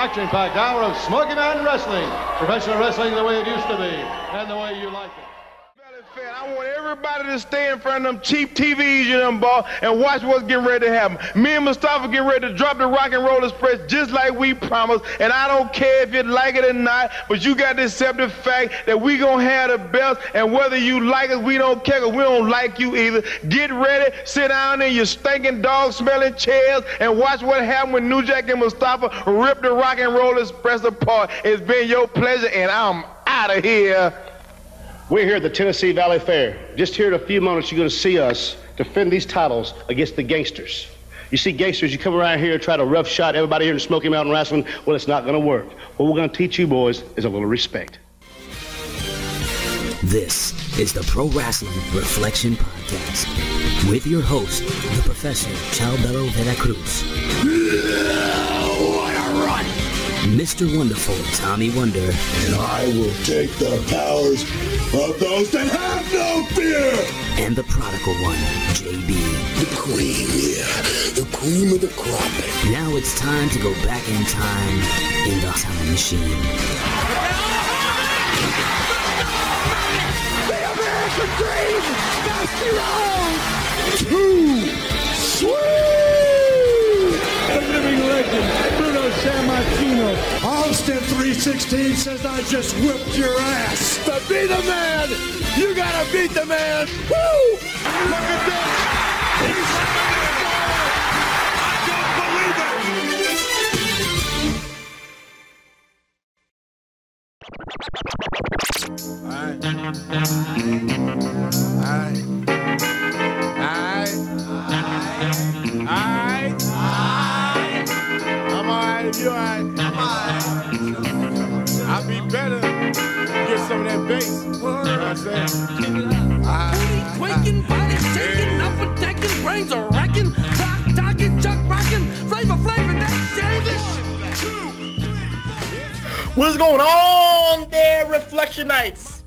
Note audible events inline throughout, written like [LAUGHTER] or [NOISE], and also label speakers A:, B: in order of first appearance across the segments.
A: action-packed hour of Smoky Mountain Wrestling. Professional wrestling the way it used to be and the way you like it.
B: Everybody to stay in front of them cheap TVs, you know, ball, and watch what's getting ready to happen. Me and Mustafa getting ready to drop the Rock and Roll Express just like we promised. And I don't care if you like it or not, but you got to accept the fact that we gonna have the best. And whether you like us, we don't care. 'cause we don't like you either. Get ready, sit down in your stinking dog smelling chairs, and watch what happened when New Jack and Mustafa ripped the Rock and Roll Express apart. It's been your pleasure, and I'm out of here.
C: We're here at the Tennessee Valley Fair. Just here in a few moments, you're going to see us defend these titles against the Gangstas. You see Gangstas, you come around here and try to rough shot everybody here in Smoky Mountain Wrestling. Well, it's not going to work. What we're going to teach you boys is a little respect.
D: This is the Pro Wrestling Reflection Podcast with your host, the Professor Chalbello Veracruz.
E: What a run!
D: Mr. Wonderful Tommy Wonder.
E: And I will take the powers of those that have no fear!
D: And the prodigal one, JB.
E: The cream, yeah. The cream of the crop.
D: Now it's time to go back in time in the time machine.
E: The American dream! Dusty Rhodes! Too sweet!
F: The living legend, Bruno Sammartino.
E: Austin 316 says I just whipped your ass.
B: To be the man, you gotta beat the man. Woo! Look at this.
G: Alright. Alright. Alright. Alright. I'm alright if you alright. I'll be better. Get some of that bass. You know what I'm saying? Alright.
H: Quaking, body shaking, up attacking, brains are racking, rock talking, chuck rocking, flavor flavor, that's Davis.
I: What's going on there, Reflectionites?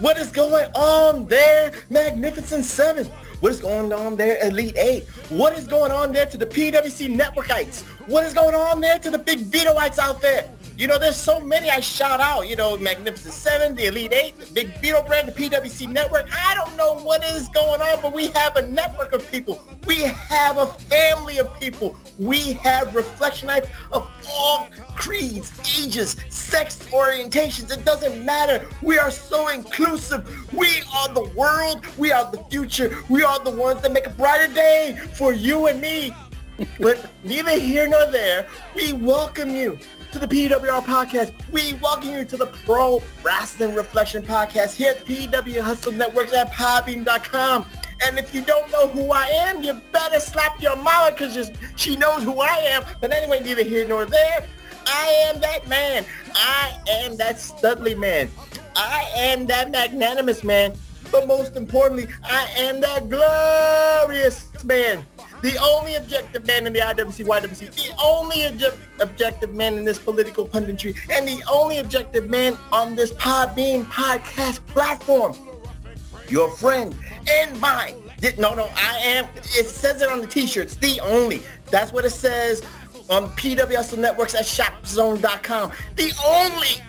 I: What is going on there, Magnificent Seven? What is going on there, Elite Eight? What is going on there to the PWC Networkites? What is going on there to the big Vitoites out there? You know, there's so many I shout out. You know, Magnificent Seven, the Elite Eight, the Big Beetle brand, the PWC Network. I don't know what is going on, but we have a network of people. We have a family of people. We have reflection Reflectionites of all creeds, ages, sex orientations. It doesn't matter. We are so inclusive. We are the world. We are the future. We are the ones that make a brighter day for you and me. But neither here nor there, we welcome you to the PWR podcast. We welcome you to the Pro Wrestling Reflection podcast here at PW Hustle Networks at Podbean.com. And if you don't know who I am, you better slap your mama because she knows who I am. But anyway, neither here nor there. I am that man. I am that studly man. I am that magnanimous man. But most importantly, I am that glorious man. The only objective man in the IWC, YWC, the only obje- objective man in this political punditry, and the only objective man on this Podbean podcast platform. Your friend and mine. No, no, I am. It says it on the t-shirts. The only. That's what it says on PWS Networks at shopzone.com. The only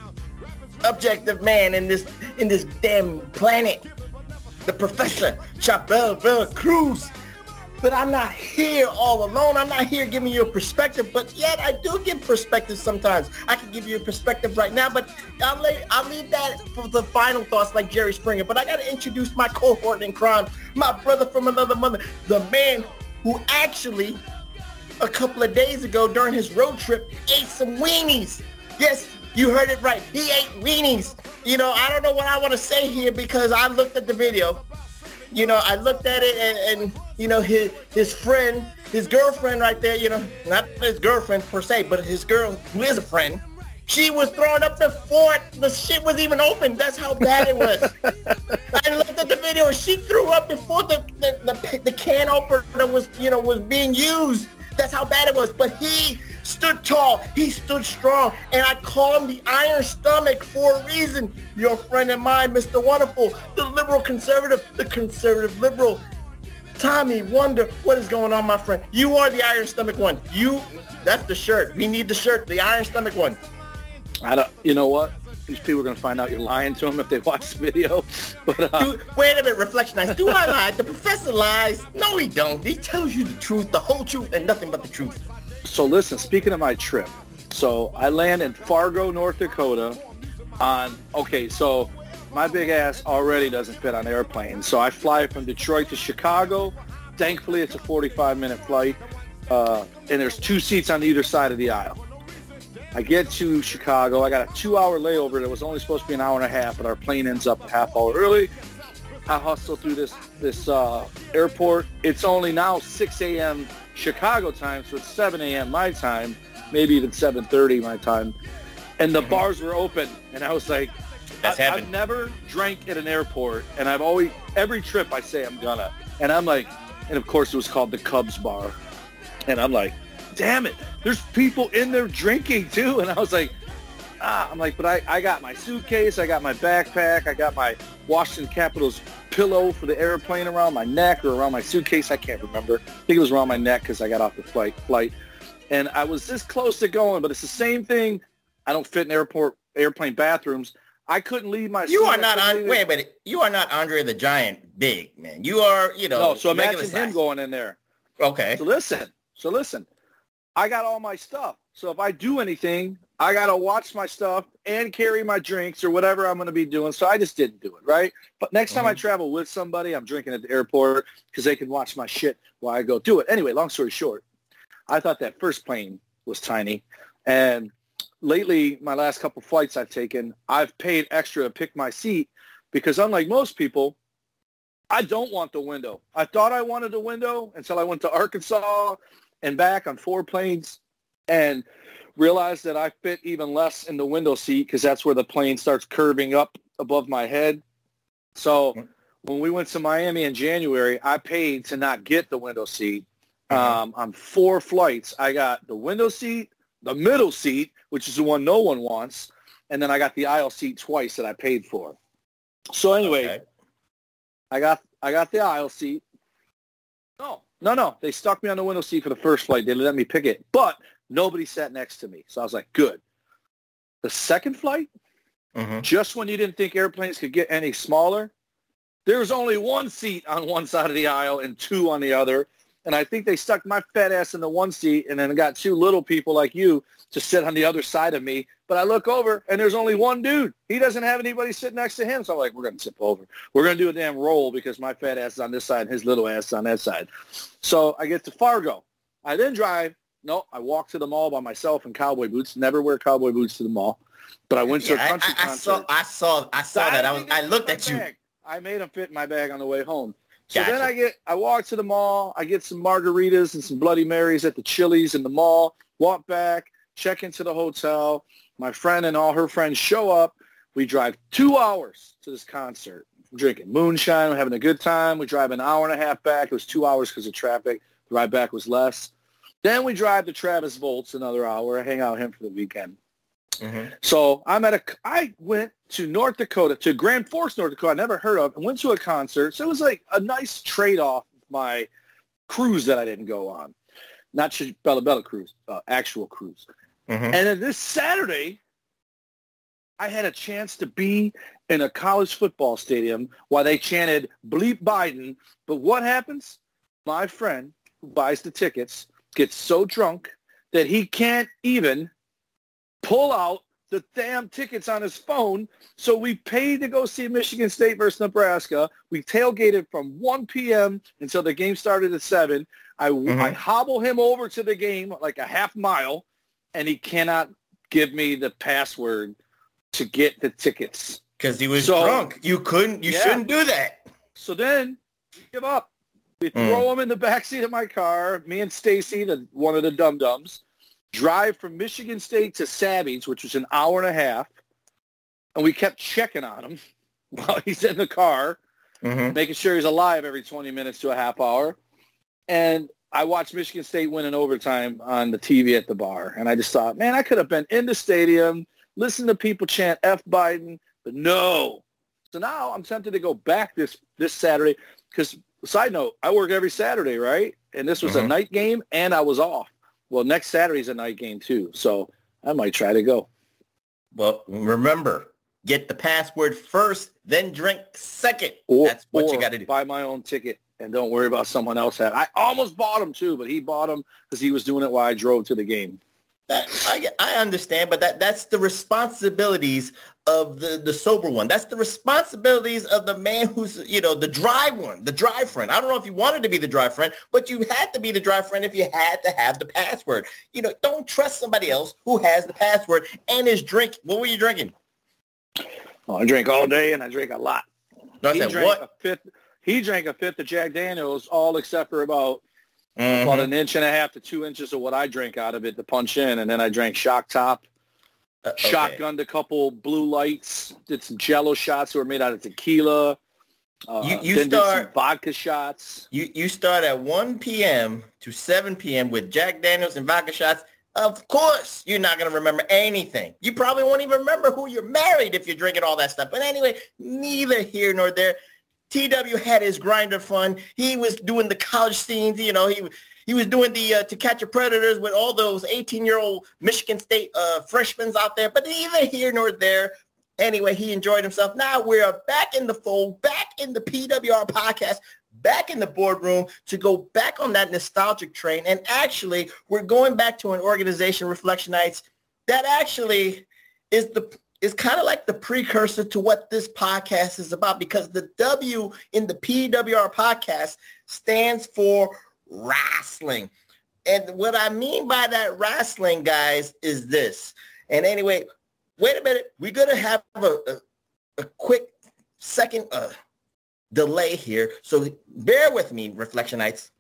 I: objective man in this in this damn planet. The professor, Chabel Cruz. But I'm not here all alone. I'm not here giving you a perspective, but yet I do give perspective sometimes. I can give you a perspective right now, but I'll, I'll leave that for the final thoughts like Jerry Springer. But I got to introduce my cohort in crime, my brother from another mother, the man who actually a couple of days ago during his road trip ate some weenies. Yes, you heard it right. He ate weenies. You know, I don't know what I want to say here because I looked at the video. You know, I looked at it and, and you know, his his friend, his girlfriend right there, you know, not his girlfriend per se, but his girl who is a friend, she was throwing up before the shit was even open. That's how bad it was. [LAUGHS] I looked at the video and she threw up before the, the, the, the can opener was, you know, was being used. That's how bad it was. But he stood tall. He stood strong. And I call him the Iron Stomach for a reason. Your friend and mine, Mr. Wonderful, the liberal conservative, the conservative liberal.
J: Tommy Wonder, what is going on, my friend? You are the Iron Stomach one. You, that's the shirt. We need the shirt, the Iron Stomach one.
K: I don't. You know what? These people are gonna find out you're lying to them if they watch the video. [LAUGHS] But uh,
J: Do, wait a minute, Reflectionites. Do I lie? The professor lies. No, he don't. He tells you the truth, the whole truth, and nothing but the truth.
K: So listen. Speaking of my trip, so I land in Fargo, North Dakota. On okay, so my big ass already doesn't fit on airplanes. So I fly from Detroit to Chicago. Thankfully, it's a 45 minute flight, uh, and there's two seats on either side of the aisle. I get to Chicago. I got a two-hour layover that was only supposed to be an hour and a half, but our plane ends up a half hour early. I hustle through this this uh, airport. It's only now 6 a.m. Chicago time, so it's 7 a.m. my time, maybe even 7:30 my time, and the bars were open. And I was like,
J: That's
K: I,
J: happened.
K: I've never drank at an airport, and I've always every trip I say I'm gonna, and I'm like, and of course it was called the Cubs Bar, and I'm like, damn it, there's people in there drinking too, and I was like, ah, I'm like, but I, I got my suitcase, I got my backpack, I got my Washington Capitals pillow for the airplane around my neck or around my suitcase, I can't remember. I think it was around my neck because I got off the flight flight, and I was this close to going, but it's the same thing. I don't fit in airport airplane bathrooms. I couldn't leave my.
J: You are not on. Wait a minute. You are not Andre the Giant, big man. You are, you know.
K: No, so imagine him
J: size.
K: going in there.
J: Okay.
K: So listen, so listen, I got all my stuff. So if I do anything, I got to watch my stuff and carry my drinks or whatever I'm going to be doing. So I just didn't do it, right? But next time I mm-hmm. travel with somebody, I'm drinking at the airport because they can watch my shit while I go do it. Anyway, long story short, I thought that first plane was tiny. And lately, my last couple flights I've taken, I've paid extra to pick my seat because unlike most people, I don't want the window. I thought I wanted the window until I went to Arkansas and back on four planes and realized that I fit even less in the window seat because that's where the plane starts curving up above my head. So when we went to Miami in January, I paid to not get the window seat. Um, on four flights, I got the window seat, the middle seat, which is the one no one wants, and then I got the aisle seat twice that I paid for. So anyway,
J: Okay.
K: I got I got the aisle seat. No, no, no. They stuck me on the window seat for the first flight. They let me pick it, but nobody sat next to me. So I was like, good. The second flight,
J: Mhm.
K: just when you didn't think airplanes could get any smaller, there was only one seat on one side of the aisle and two on the other. And I think they stuck my fat ass in the one seat and then got two little people like you to sit on the other side of me. But I look over and there's only one dude. He doesn't have anybody sitting next to him. So I'm like, we're going to tip over. We're going to do a damn roll because my fat ass is on this side and his little ass is on that side. So I get to Fargo. I then drive. No, I walk to the mall by myself in cowboy boots. Never wear cowboy boots to the mall. But I went to
J: Yeah,
K: a
J: I,
K: country
J: I, I
K: concert.
J: saw. I saw. I saw that. I was. I looked at you.
K: bag. I made them fit in my bag on the way home. So
J: Gotcha.
K: then I get, I walk to the mall. I get some margaritas and some Bloody Marys at the Chili's in the mall. Walk back, check into the hotel. My friend and all her friends show up. We drive two hours to this concert, drinking moonshine, we're having a good time. We drive an hour and a half back. It was two hours because of traffic. The ride back was less. Then we drive to Travis Volts another hour. Hang out with him for the weekend.
J: Mhm.
K: So I'm at a, I went to North Dakota, to Grand Forks, North Dakota, I never heard of, and went to a concert. So it was like a nice trade-off of my cruise that I didn't go on. Not just Bella Bella cruise, uh, actual cruise.
J: Mhm.
K: And then this Saturday, I had a chance to be in a college football stadium while they chanted bleep Biden. But what happens? My friend who buys the tickets gets so drunk that he can't even pull out the damn tickets on his phone. So we paid to go see Michigan State versus Nebraska. We tailgated from 1 p.m. until the game started at 7. I, mm-hmm. I hobble him over to the game like a half mile, and he cannot give me the password to get the tickets.
J: Because he was
K: So-
J: drunk. You couldn't. You
K: Yeah.
J: shouldn't do that.
K: So then we give up. We
J: Mm.
K: throw him in the backseat of my car. Me and Stacy, the one of the dum dums, drive from Michigan State to Savvy's, which was an hour and a half, and we kept checking on him [LAUGHS] while he's in the car,
J: Mhm.
K: making sure he's alive every 20 minutes to a half hour. And I watched Michigan State win in overtime on the TV at the bar, and I just thought, man, I could have been in the stadium, listened to people chant "F Biden," but no. So now I'm tempted to go back this this Saturday because side note, I work every Saturday, right? And this was
I: Mhm.
K: a night game, and I was off. Well, next Saturday's a night game too, so I might try to go.
I: Well, remember, get the password first, then drink second.
K: Or,
I: That's what you got to do.
K: Buy my own ticket and don't worry about someone else had. I almost bought him too, but he bought him because he was doing it while I drove to the game.
I: That, I, I understand, but that that's the responsibilities of the, the sober one. That's the responsibilities of the man who's, you know, the dry one, the dry friend. I don't know if you wanted to be the dry friend, but you had to be the dry friend if you had to have the password. You know, don't trust somebody else who has the password and is drinking. What were you drinking?
K: Oh, I drink all day and I drink a lot.
I: No,
K: he
I: said,
K: drank
I: what?
K: a fifth. He drank a fifth of Jack Daniels, all except for about
I: Mhm.
K: about an inch and a half to two inches of what I drank out of it to punch in, and then I drank Shock Top,
I: Uh, okay.
K: shotgunned a couple blue lights, did some Jello shots that were made out of tequila. Uh,
I: You- you
K: then did
I: start-
K: some vodka shots.
I: You you start at 1 p.m. to 7 p.m. with Jack Daniels and vodka shots. Of course, you're not going to remember anything. You probably won't even remember who you're married if you're drinking all that stuff. But anyway, neither here nor there. TW had his Grindr fun. He was doing the college scenes. You know, he he was doing the uh, To Catch a Predators with all those 18-year-old Michigan State uh, freshmen out there. But neither here nor there. Anyway, he enjoyed himself. Now we're back in the fold, back in the PWR podcast, back in the boardroom to go back on that nostalgic train. And actually, we're going back to an organization, Reflectionites, that actually is the is kind of like the precursor to what this podcast is about because the W in the PWR podcast stands for wrestling. And what I mean by that wrestling, guys, is this. And anyway, wait a minute. We're going to have a, a, a quick second uh, delay here. So bear with me, Reflectionites.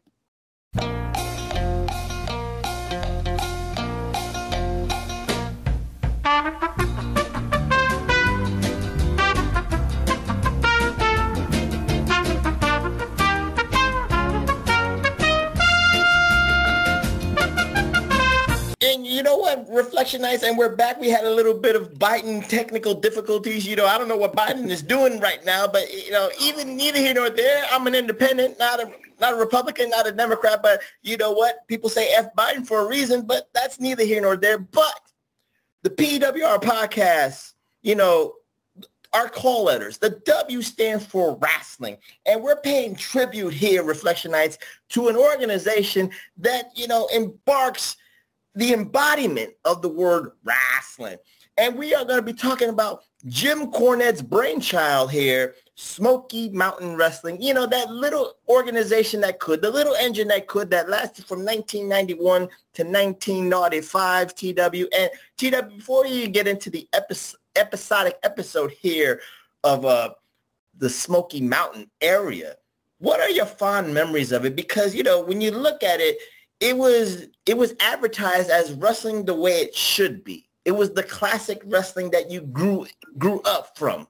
I: You know what, Reflectionites, and we're back. We had a little bit of Biden technical difficulties. You know, I don't know what Biden is doing right now, but you know, even neither here nor there. I'm an independent, not a not a Republican, not a Democrat. But you know what? People say F Biden for a reason, but that's neither here nor there. But the PWR podcast, you know, our call letters. The W stands for wrestling. And we're paying tribute here, Reflectionites, to an organization that, you know, embarks the embodiment of the word wrestling. And we are going to be talking about Jim Cornette's brainchild here, Smoky Mountain Wrestling. You know, that little organization that could, the little engine that could, that lasted from 1991 to 1995, TW. And TW, before you get into the episode, episodic episode here of uh, the Smoky Mountain area, what are your fond memories of it? Because, you know, when you look at it, it was it was advertised as wrestling the way it should be. It was the classic wrestling that you grew grew up from.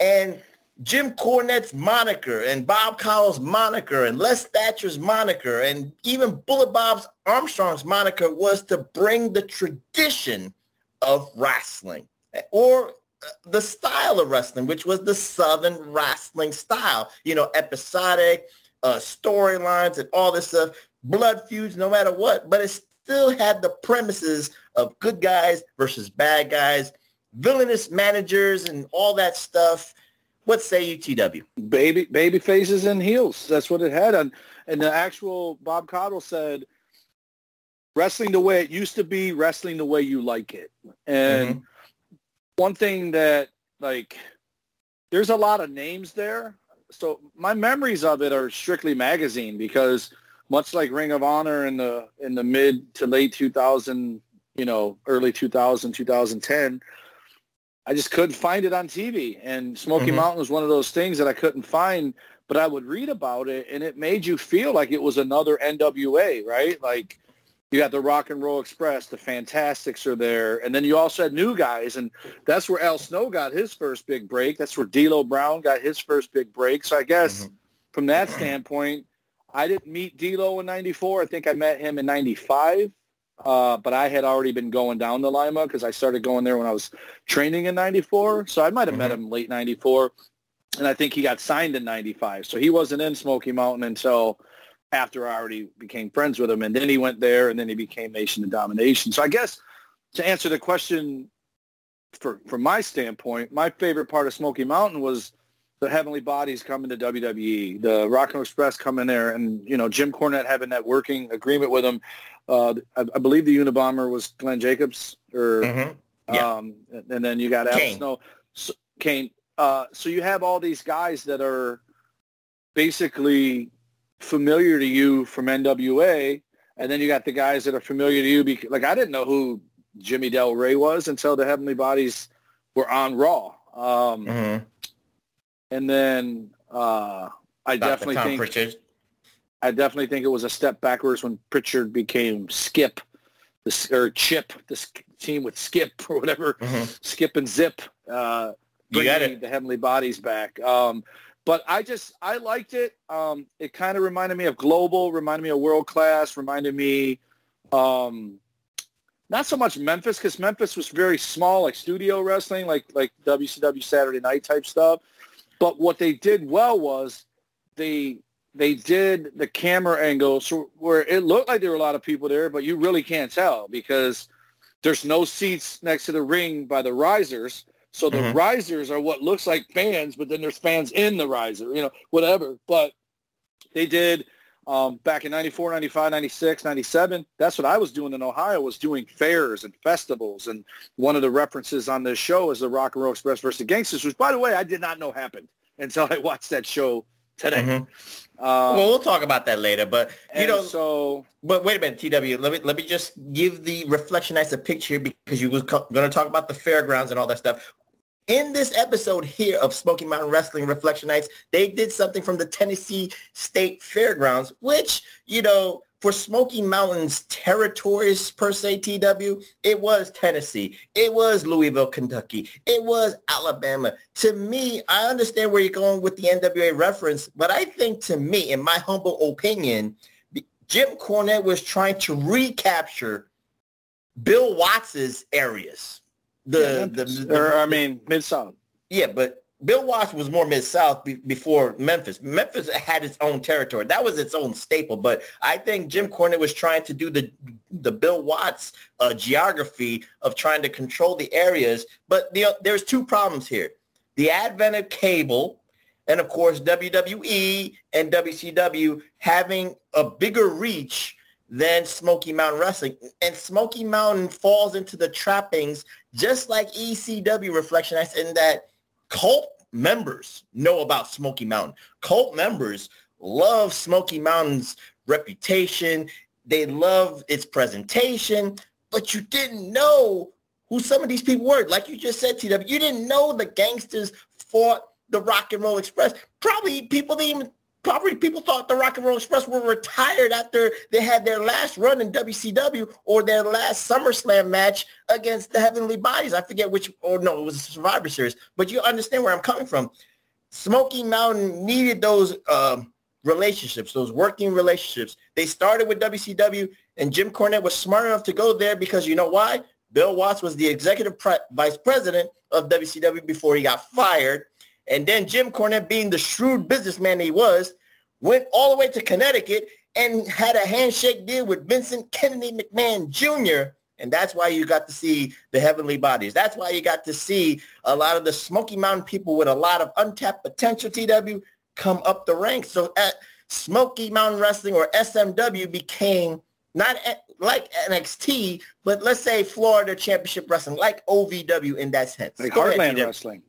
I: And Jim Cornette's moniker and Bob Caudle's moniker and Les Thatcher's moniker and even Bullet Bob's Armstrong's moniker was to bring the tradition of wrestling or uh, the style of wrestling, which was the Southern wrestling style, you know, episodic, uh, storylines and all this stuff blood feuds no matter what, but it still had the premises of good guys versus bad guys, villainous managers and all that stuff. What say you, TW?
K: Baby baby faces and heels. That's what it had. And and the actual Bob Caudle said wrestling the way it used to be, wrestling the way you like it. And mm-hmm. one thing that like there's a lot of names there. So my memories of it are strictly magazine because much like Ring of Honor in the in the mid to late 2000, you know, early 2000, 2010, I just couldn't find it on TV. And Smoky
I: Mhm.
K: Mountain was one of those things that I couldn't find, but I would read about it and it made you feel like it was another NWA, right? Like you got the Rock and Roll Express, the Fantastics are there, and then you also had new guys, and that's where Al Snow got his first big break. That's where D'Lo Brown got his first big break. So I guess from that standpoint, I didn't meet D'Lo in '94. I think I met him in '95, uh, but I had already been going down to Lima because I started going there when I was training in '94. So I might have met him late '94. and I think he got signed in '95. So he wasn't in Smoky Mountain until after I already became friends with him, and then he went there, and then he became Nation of Domination. So I guess to answer the question, for from my standpoint, my favorite part of Smoky Mountain was the Heavenly Bodies coming to WWE, the Rock and Express coming there, and you know Jim Cornette having that working agreement with them. Uh, I, I, believe the Unabomber was Glenn Jacobs, or mm-hmm. yeah. um, and then you got Al Snow, so, Kane. Uh, so you have all these guys that are basically familiar to you from NWA, and then you got the guys that are familiar to you. Because, like I didn't know who Jimmy Del Rey was until the Heavenly Bodies were on Raw. Um, mm-hmm. And then uh, I definitely think Prichard. I definitely think it was a step backwards when Prichard became Skip, this or Chip, this team with Skip [LAUGHS] or whatever, mm-hmm. Skip and Zip, uh, bringing the Heavenly Bodies back. Um, but I just I liked it. Um, it kind of reminded me of Global, reminded me of World Class, reminded me um, not so much Memphis because Memphis was very small, like studio wrestling, like like WCW Saturday Night type stuff. But what they did well was they they did the camera angle so where it looked like there were a lot of people there, but you really can't tell because there's no seats next to the ring by the risers. So the mm-hmm. risers are what looks like fans, but then there's fans in the riser, you know, whatever. But they did um, back in 94, 95, 96, 97. That's what I was doing in Ohio was doing fairs and festivals. And one of the references on this show is the Rock and Roll Express versus the Gangstas, which, by the way, I did not know happened until [LAUGHS] I watched that show today.
I: Mm-hmm. Um, well, we'll talk about that later, but you know,
K: so
I: but wait a minute, TW. Let me let me just give the reflection as a picture because you was co- going to talk about the fairgrounds and all that stuff in this episode here of Smoky Mountain Wrestling Reflectionites, they did something from the Tennessee State Fairgrounds, which, you know, for Smoky Mountain's territories per se, TW, it was Tennessee. It was Louisville, Kentucky. It was Alabama. To me, I understand where you're going with the NWA reference, but I think to me, in my humble opinion, Jim Cornette was trying to recapture Bill Watts's areas the,
K: yeah, the, the, or I mean mid south.
I: Yeah, but Bill Watts was more mid south be, before Memphis. Memphis had its own territory. That was its own staple. But I think Jim Cornette was trying to do the the Bill Watts uh, geography of trying to control the areas. But the, there's two problems here: the advent of cable. And of course, WWE and WCW having a bigger reach than Smoky Mountain Wrestling. And Smoky Mountain falls into the trappings just like ECW Reflectionites in that cult members know about Smoky Mountain. Cult members love Smoky Mountain's reputation. They love its presentation, but you didn't know who some of these people were. Like you just said, TW, you didn't know the Gangstas fought the Rock and Roll Express. Probably people didn't even probably people thought the Rock and Roll Express were retired after they had their last run in WCW or their last SummerSlam match against the Heavenly Bodies. I forget which, or no, it was a Survivor Series. But you understand where I'm coming from. Smoky Mountain needed those uh, relationships, those working relationships. They started with WCW, and Jim Cornette was smart enough to go there because you know why? Bill Watts was the executive pre- vice president of WCW before he got fired. And then Jim Cornette, being the shrewd businessman he was, went all the way to Connecticut and had a handshake deal with Vincent Kennedy McMahon Jr. And that's why you got to see the heavenly bodies. That's why you got to see a lot of the Smoky Mountain people with a lot of untapped potential, TW, come up the ranks. So at Smoky Mountain Wrestling or SMW became not like NXT, but let's say Florida Championship Wrestling, like OVW in that sense.
K: Like Heartland Wrestling.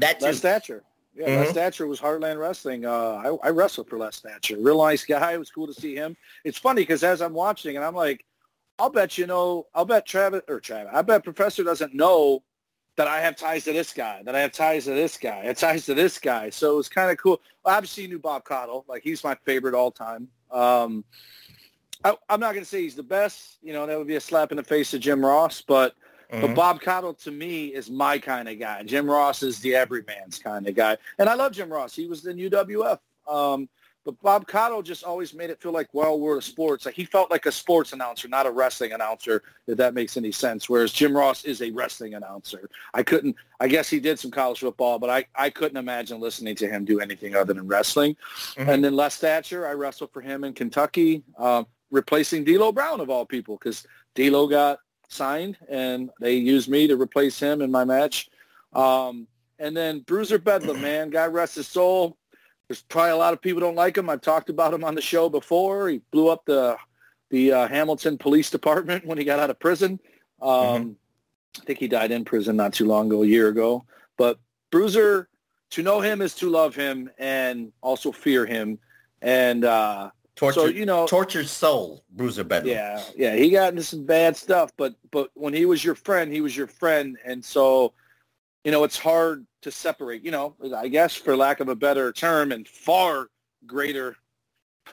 K: That Les Thatcher. Yeah, mm-hmm. Les Thatcher was Heartland Wrestling. Uh, I, I wrestled for Les Thatcher. Real nice guy. It was cool to see him. It's funny because as I'm watching and I'm like, I'll bet you know, I'll bet Travis or Travis, I bet Professor doesn't know that I have ties to this guy, that I have ties to this guy, I have ties to this guy. So it was kind of cool. Obviously, you knew Bob Caudle. Like he's my favorite all time. Um, I, am not going to say he's the best. You know, that would be a slap in the face to Jim Ross, but – Mm-hmm. But Bob Caudle to me is my kind of guy. Jim Ross is the everyman's kind of guy, and I love Jim Ross. He was in UWF. Um, But Bob Caudle just always made it feel like, well, we're a sports. Like he felt like a sports announcer, not a wrestling announcer, if that makes any sense. Whereas Jim Ross is a wrestling announcer. I couldn't, I guess he did some college football, but I, I couldn't imagine listening to him do anything other than wrestling.
I: Mm-hmm.
K: And then Les Thatcher, I wrestled for him in Kentucky, um, replacing D'Lo Brown of all people, because D'Lo got signed and they used me to replace him in my match. Um, and then Bruiser Bedlam, man, God rest his soul. There's probably a lot of people don't like him. I've talked about him on the show before. He blew up the the uh, Hamilton Police Department [LAUGHS] when he got out of prison. Um,
I: Mm-hmm.
K: I think he died in prison not too long ago, a year ago. But Bruiser, to know him is to love him and also fear him. And uh,
I: Torture,
K: so you know,
I: tortured soul, Bruiser Bedlam.
K: yeah, yeah, he got into some bad stuff, but but when he was your friend, he was your friend, and so you know it's hard to separate. You know, I guess for lack of a better term, and far greater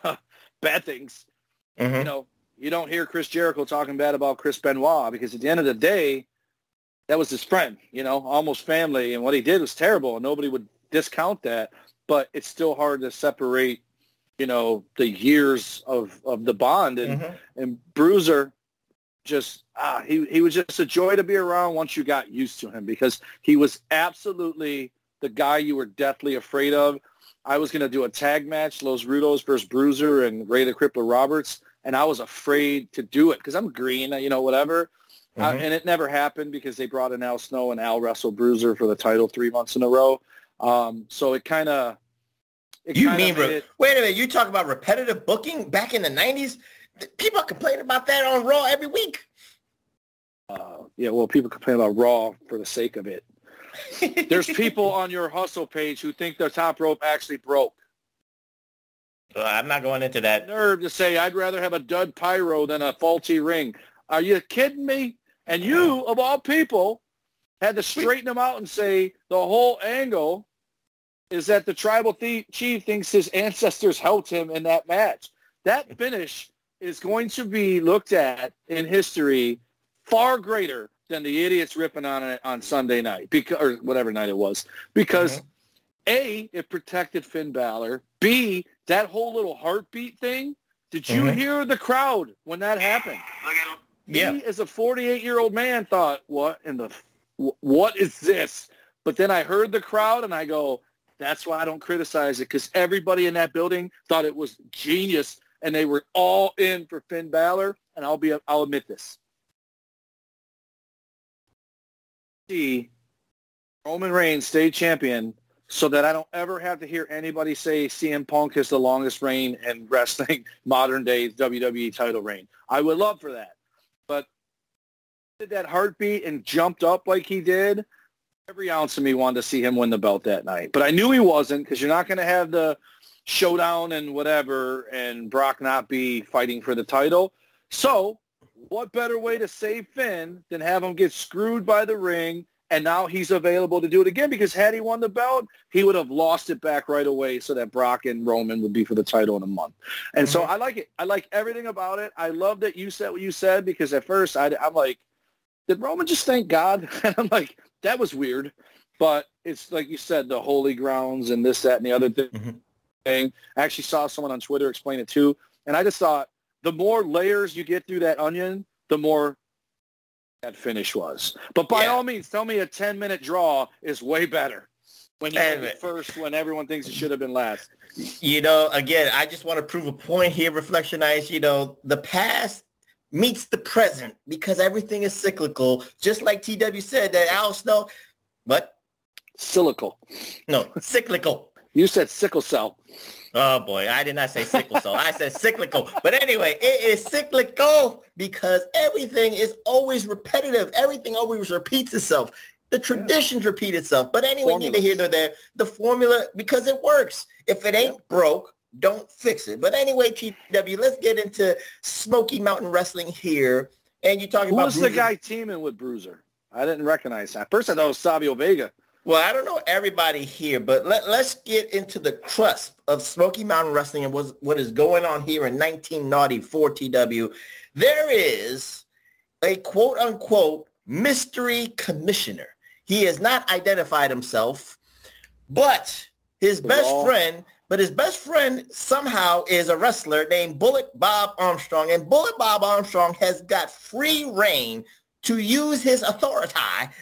K: [LAUGHS] bad things.
I: Mhm.
K: You know, you don't hear Chris Jericho talking bad about Chris Benoit because at the end of the day, that was his friend. You know, almost family, and what he did was terrible, and nobody would discount that. But it's still hard to separate you know the years of of the bond and
I: Mhm.
K: and Bruiser just ah he he was just a joy to be around once you got used to him because he was absolutely the guy you were deathly afraid of. I was going to do a tag match, Los Rudos versus Bruiser and Ray the Crippler Roberts, and I was afraid to do it because I'm green, you know, whatever. Uh,
I: Mhm.
K: and it never happened because they brought in Al Snow and Al wrestled Bruiser for the title three months in a row. Um, so it kind of
I: You mean, re- wait a minute, you talk about repetitive booking back in the 90s? People complain about that on Raw every week.
K: Uh, yeah, well, people complain about Raw for the sake of it. There's people on your hustle page who think the top rope actually broke.
I: Uh, I'm not going into that.
K: Nerve to say I'd rather have a dud pyro than a faulty ring. Are you kidding me? And you, of all people, had to straighten them out and say the whole angle is that the tribal thie- chief thinks his ancestors helped him in that match. That finish is going to be looked at in history far greater than the idiots ripping on it on Sunday night because or whatever night it was because a it protected Finn Balor. B that whole little heartbeat thing. Did you
I: Mhm.
K: hear the crowd when that happened?
I: Yeah.
K: Me, as a 48 year old man, thought, "What in the what is this?" But then I heard the crowd, and I go, "That's why I don't criticize it because everybody in that building thought it was genius, and they were all in for Finn Balor." And I'll be, I'll admit this. See Roman Reigns state champion, so that I don't ever have to hear anybody say CM Punk is the longest reign in [LAUGHS] wrestling modern day WWE title reign. I would love for that but did that heartbeat and jumped up like he did. Every ounce of me wanted to see him win the belt that night, but I knew he wasn't because you're not going to have the showdown and whatever, and Brock not be fighting for the title. So, what better way to save Finn than have him get screwed by the ring? And now he's available to do it again because had he won the belt, he would have lost it back right away so that Brock and Roman would be for the title in a month. And so mm-hmm. I like it. I like everything about it. I love that you said what you said because at first I, I'm like, did Roman just thank God? [LAUGHS] And I'm like, that was weird. But it's like you said, the holy grounds and this, that, and the other mm-hmm. thing. I actually saw someone on Twitter explain it too. And I just thought the more layers you get through that onion, the more that finish was. But by all means, tell me a 10-minute draw is way better when you get it first when everyone thinks it should have been last.
I: You know, again, I just want to prove a point here, Reflectionites. You know, the past meets the present because everything is cyclical. Just like TW said, that Al Snow, what?
K: Cyclical.
I: No, cyclical.
K: You said sickle cell.
I: Oh boy, I did not say sickle cell. I said cyclical. But anyway, it is cyclical because everything is always repetitive. Everything always repeats itself. The traditions repeat itself. But anyway, neither here nor there. The formula, because it works. If it ain't broke, don't fix it. But anyway, TW, let's get into Smoky Mountain Wrestling here. And you're talking
K: Who
I: about
K: was the guy teaming with Bruiser? I didn't recognize that. First I thought it was Savio Vega.
I: Well, I don't know everybody here, but let, let's get into the crust of Smoky Mountain Wrestling and what's, what is going on here in 1994 TW. There is a quote-unquote mystery commissioner. He has not identified himself, but his best friend but his best friend somehow is a wrestler named Bullet Bob Armstrong. And Bullet Bob Armstrong has got free reign to use his authority,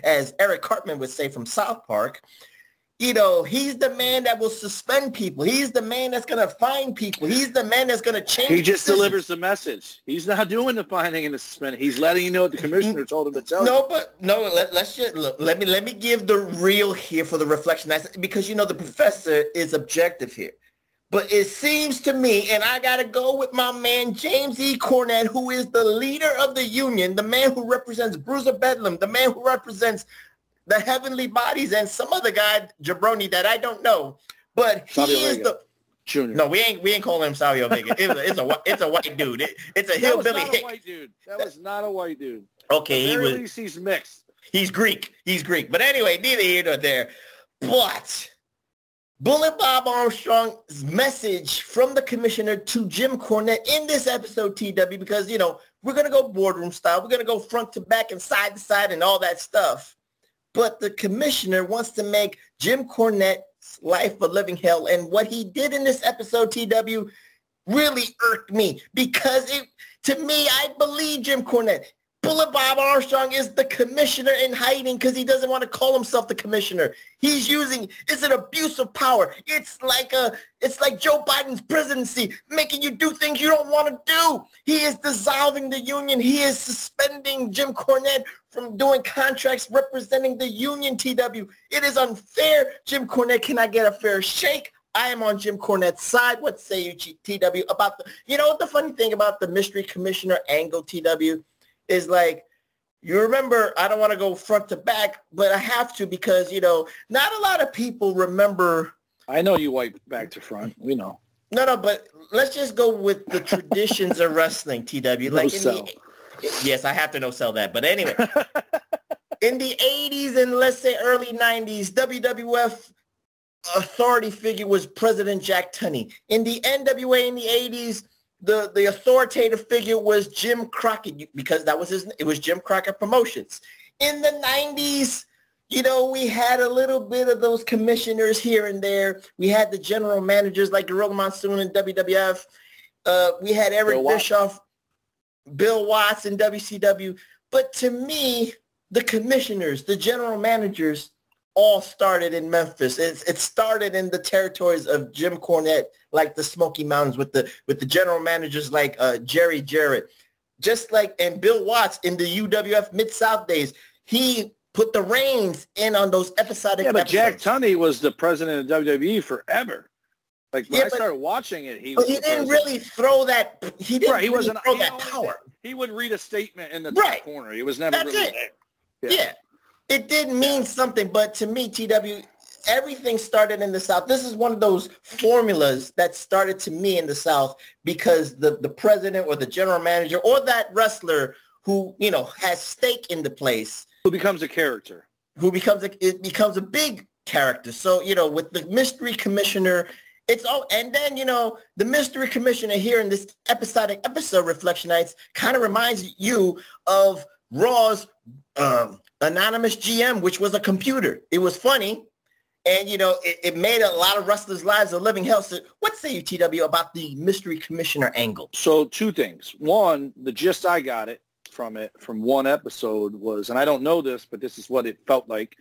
I: as Eric Cartman would say from South Park. You know, he's the man that will suspend people. He's the man that's going to find people. He's the man that's going to change.
K: He just
I: decisions.
K: delivers the message. He's not doing the finding and the suspending. He's letting you know what the commissioner told him to tell
I: No,
K: you.
I: but no. Let, let's just look, let me let me give the real here for the reflection. That's because you know the professor is objective here. But it seems to me, and I got to go with my man James E. Cornette, who is the leader of the union, the man who represents Bruiser Bedlam, the man who represents the heavenly bodies, and some other guy, Jabroni, that I don't know. But he
K: Savio
I: is
K: Vega.
I: the
K: Junior.
I: no, we ain't we ain't calling him Savio Vega. It's a, it's a it's a white dude. It- it's a
K: that was
I: hillbilly.
K: not a
I: hick.
K: white dude. That was not a white dude.
I: Okay, he was.
K: very least, he's mixed.
I: He's Greek. He's Greek. But anyway, neither here nor there. But Bullet Bob Armstrong's message from the commissioner to Jim Cornette in this episode, TW, because, you know, we're going to go boardroom style. We're going to go front to back and side to side and all that stuff. But the commissioner wants to make Jim Cornette's life a living hell. And what he did in this episode, TW, really irked me because it, to me, I believe Jim Cornette. Bullet Bob Armstrong is the commissioner in hiding because he doesn't want to call himself the commissioner. He's using it's an abuse of power. It's like a it's like Joe Biden's presidency, making you do things you don't want to do. He is dissolving the union. He is suspending Jim Cornette from doing contracts representing the union. TW. It is unfair. Jim Cornette cannot get a fair shake. I am on Jim Cornette's side. What say you, TW, about the? You know what the funny thing about the mystery commissioner angle, TW, is like you remember. I don't want to go front to back, but I have to because you know not a lot of people remember.
K: I know you wipe back to front. We know.
I: No, no, but let's just go with the traditions of wrestling, TW. [LAUGHS] Like in
K: sell.
I: the, yes, I have to no sell that. But anyway, [LAUGHS] in the 80s and let's say early 90s, WWF authority figure was President Jack Tunney. In the NWA in the 80s, the, the authoritative figure was Jim Crockett because that was his, it was Jim Crockett Promotions. In the 90s, you know, we had a little bit of those commissioners here and there. We had the general managers like Gorilla Monsoon in WWF. Uh, we had Eric
K: Bill
I: Bischoff, Bill Watts in WCW. But to me, the commissioners, the general managers, all started in Memphis. It, it started in the territories of Jim Cornette, like the Smoky Mountains, with the with the general managers like uh, Jerry Jarrett, just like and Bill Watts in the UWF Mid South days. He put the reins in on those episodic.
K: Yeah, but Jack. Tunney was the president of WWE forever. Like when
I: Yeah,
K: I started watching it, he was
I: he didn't really throw that. He didn't
K: right. He
I: really
K: wasn't
I: throw
K: he
I: that
K: did-
I: power.
K: He would read a statement in the
I: Right.
K: top corner. He was never
I: That's
K: really
I: it.
K: there.
I: Yeah. It did mean something, but to me, TW, everything started in the South. This is one of those formulas that started to me in the South because the, the president or the general manager or that wrestler who, you know, has stake in the place,
K: Who becomes a character?
I: who becomes a, it becomes a big character. So, you know, with the mystery commissioner, it's all, and then, you know, the mystery commissioner here in this episodic episode, Reflectionites, kind of reminds you of Raw's um, anonymous GM, which was a computer. It was funny. And, you know, it, it made a lot of wrestlers' lives a living hell. So what say you, TW, about the mystery commissioner angle?
K: So two things. One, the gist I got it from it from one episode was, and I don't know this, but this is what it felt like.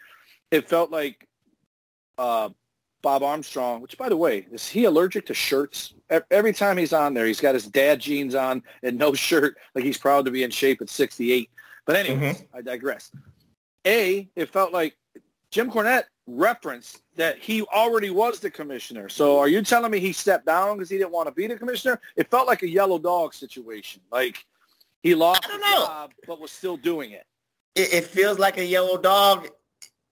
K: It felt like uh, Bob Armstrong, which by the way, is he allergic to shirts? Every time he's on there, he's got his dad jeans on and no [LAUGHS] shirt, like he's proud to be in shape at 68. But anyways, mm-hmm. I digress. A, it felt like Jim Cornette referenced that he already was the commissioner. So are you telling me he stepped down because he didn't want to be the commissioner? It felt like a yellow dog situation. Like he lost
I: don't
K: the
I: know.
K: job but was still doing it.
I: it, it feels like a yellow dog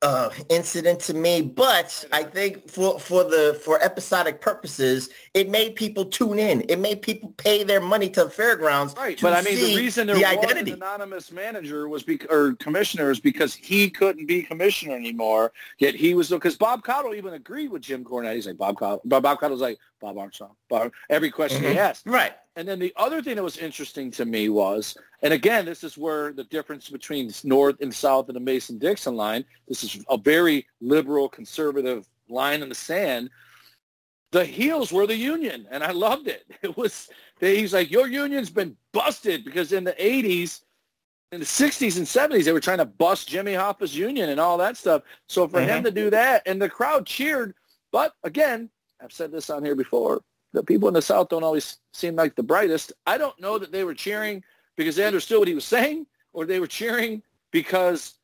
I: uh, incident to me, but I think for for the for episodic purposes, it made people tune in. It made people pay their money to the fairgrounds.
K: Right, but I mean, the reason there
I: the
K: was
I: identity.
K: an anonymous manager was bec- or commissioner is because he couldn't be commissioner anymore. Yet he was because Bob Caudle even agreed with Jim Cornette. He's like Bob Caudle. Bob, Bob Caudle's like Bob Armstrong. Bob, every question he
I: Mhm.
K: asked.
I: Right.
K: And then the other thing that was interesting to me was, and again, this is where the difference between North and South and the Mason-Dixon line, this is a very liberal, conservative line in the sand. the heels were the union, and I loved it. [LAUGHS] It was he's like your union's been busted because in the '80s, in the '60s and '70s they were trying to bust Jimmy Hoffa's union and all that stuff. So for mm-hmm. him to do that, and the crowd cheered, but again, I've said this on here before. The people in the South don't always seem like the brightest. I don't know that they were cheering because they understood what he was saying, or they were cheering because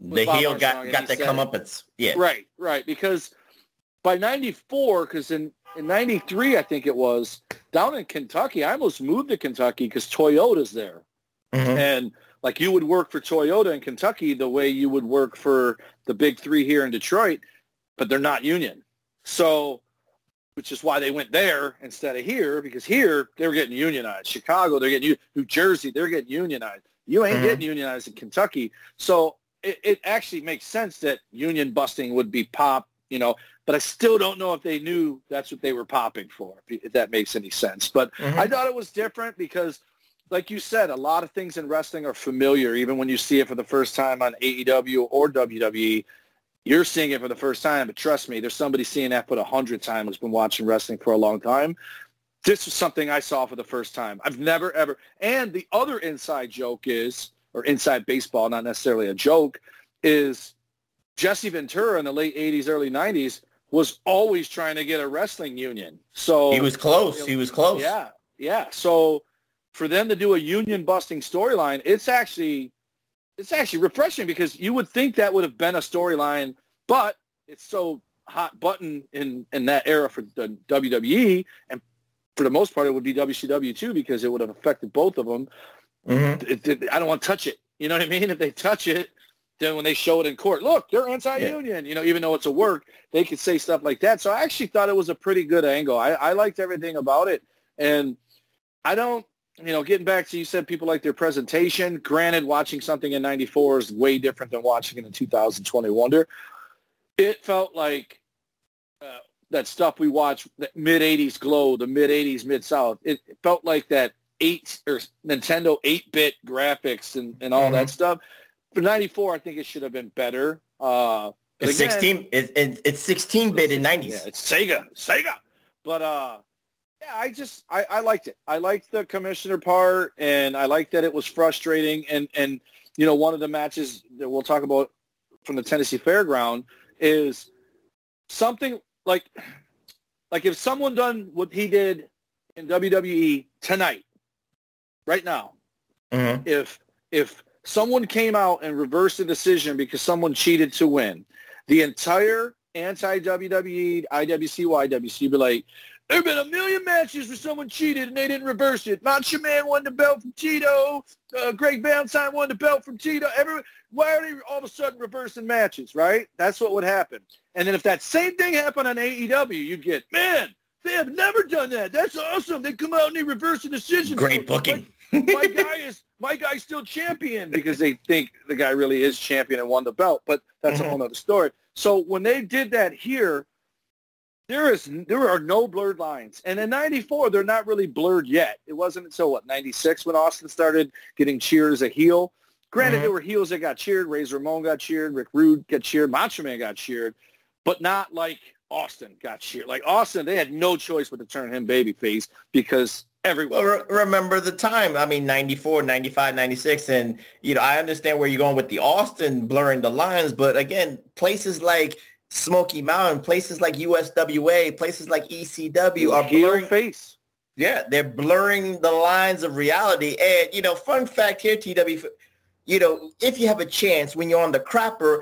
I: the heel got got the comeuppance. Yeah,
K: right, right. Because by 94, because in, in 93, I think it was, down in Kentucky, I almost moved to Kentucky because Toyota's there. Mm-hmm. And like you would work for Toyota in Kentucky the way you would work for the big three here in Detroit, but they're not union. So, which is why they went there instead of here, because here they were getting unionized. Chicago, they're getting, New Jersey, they're getting unionized. You ain't mm-hmm. getting unionized in Kentucky. So it, it actually makes sense that union busting would be pop, you know, but I still don't know if they knew that's what they were popping for, if that makes any sense. But mm-hmm. I thought it was different because, like you said, a lot of things in wrestling are familiar, even when you see it for the first time on AEW or WWE. You're seeing it for the first time, but trust me, there's somebody seeing that for a hundred times who's been watching wrestling for a long time. This was something I saw for the first time. I've never ever. And the other inside joke is, or inside baseball, not necessarily a joke, is Jesse Ventura in the late 80s, early 90s was always trying to get a wrestling union. So
I: he was close. He was close.
K: Yeah, yeah. So for them to do a union busting storyline, it's actually it's actually refreshing because you would think that would have been a storyline, but it's so hot button in in that era for the WWE, and for the most part, it would be WCW too because it would have affected both of them. Mm-hmm. It, it, I don't want to touch it. You know what I mean? [LAUGHS] If they touch it, then when they show it in court, look, they're anti-union. Yeah. You know, even though it's a work, they could say stuff like that. So I actually thought it was a pretty good angle. I, I liked everything about it, and I don't. You know, getting back to you said people like their presentation. Granted, watching something in '94 is way different than watching it in 2020 Wonder. It felt like uh, that stuff we watched, the mid '80s glow, the mid '80s mid South. It, it, felt like that eight or Nintendo 8-bit graphics and, and all mm-hmm. that stuff for 94, I think it should have been better. Uh,
I: it's again, 16. It, it, it's 16 bit in 90s.
K: Yeah, it's Sega, Sega. But uh, yeah, I just I, I liked it. I liked the commissioner part, and I liked that it was frustrating. And and you know, one of the matches that we'll talk about from the Tennessee Fairground is something like like if someone done what he did in WWE tonight, right now, mm-hmm. if if someone came out and reversed the decision because someone cheated to win, the entire anti-WWE, IWC, YWC be like, there have been a million matches where someone cheated and they didn't reverse it. Macho Man won the belt from Tito. Uh, Greg Valentine won the belt from Tito. Every, why are they all of a sudden reversing matches, right? That's what would happen. And then if that same thing happened on AEW, you'd get, man, they have never done that. That's awesome. They come out and they reverse the decision.
I: Great booking.
K: My, my guy is my guy's still champion because they think the guy really is champion and won the belt. But that's mm-hmm. a whole other story. So when they did that here, there is there are no blurred lines. And in 94, they're not really blurred yet. It wasn't until, what, 96 when Austin started getting cheered as a heel. Granted, mm-hmm. there were heels that got cheered. Razor Ramon got cheered. Rick Rude got cheered. Macho Man got cheered. But not like Austin got cheered. Like Austin, they had no choice but to turn him babyface because everyone.
I: Well, re- remember the time. I mean, 94, 95, 96. And, you know, I understand where you're going with the Austin blurring the lines. But again, places like Smoky Mountain, places like USWA, places like ECW are blurring
K: face.
I: Yeah, they're blurring the lines of reality. And, you know, fun fact here, TW, you know, if you have a chance when you're on the crapper,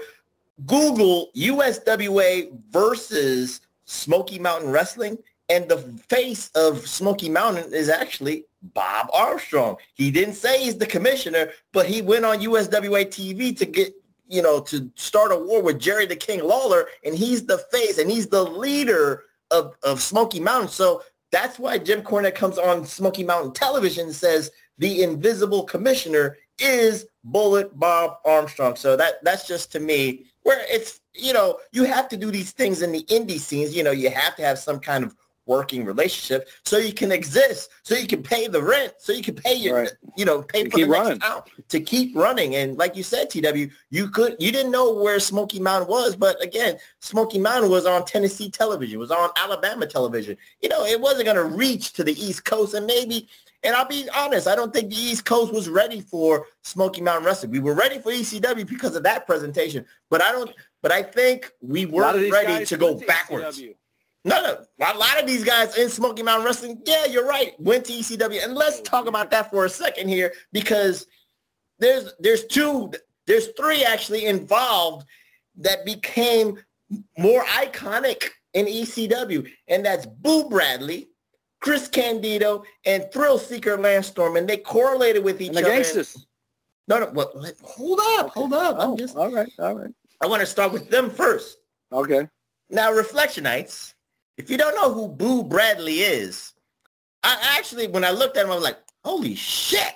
I: Google USWA versus Smoky Mountain Wrestling and the face of Smoky Mountain is actually Bob Armstrong. He didn't say he's the commissioner, but he went on USWA TV to get, you know, to start a war with Jerry the King Lawler, and he's the face and he's the leader of, of Smoky Mountain. So that's why Jim Cornette comes on Smoky Mountain television and says the invisible commissioner is Bullet Bob Armstrong. So that that's just to me where it's, you know, you have to do these things in the indie scenes. You know, you have to have some kind of working relationship so you can exist, so you can pay the rent, so you can pay your,
K: Right.
I: you know, pay
K: To
I: for the next
K: running.
I: to keep running. And like you said, TW, you could, you didn't know where Smoky Mountain was, but again, Smoky Mountain was on Tennessee television, was on Alabama television. You know, it wasn't going to reach to the East Coast, and maybe. And I'll be honest, I don't think the East Coast was ready for Smoky Mountain Wrestling. We were ready for ECW because of that presentation, but I don't. But I think we
K: A lot of
I: weren't ready to go backwards.
K: ECW.
I: No, no. A lot of these guys in Smoky Mountain Wrestling, yeah, you're right, went to ECW. And let's talk about that for a second here because there's there's two, there's three actually involved that became more iconic in ECW, and that's Boo Bradley, Chris Candido, and Thrill Seeker Lance Storm, and they correlated with each
K: And the
I: other.
K: gangsters.
I: No, no, well, hold up, hold up. I'm
K: Oh,
I: just,
K: all right, all right.
I: I want to start with them first.
K: Okay.
I: Now, Reflectionites, if you don't know who Boo Bradley is, I actually, when I looked at him, I was like, holy shit,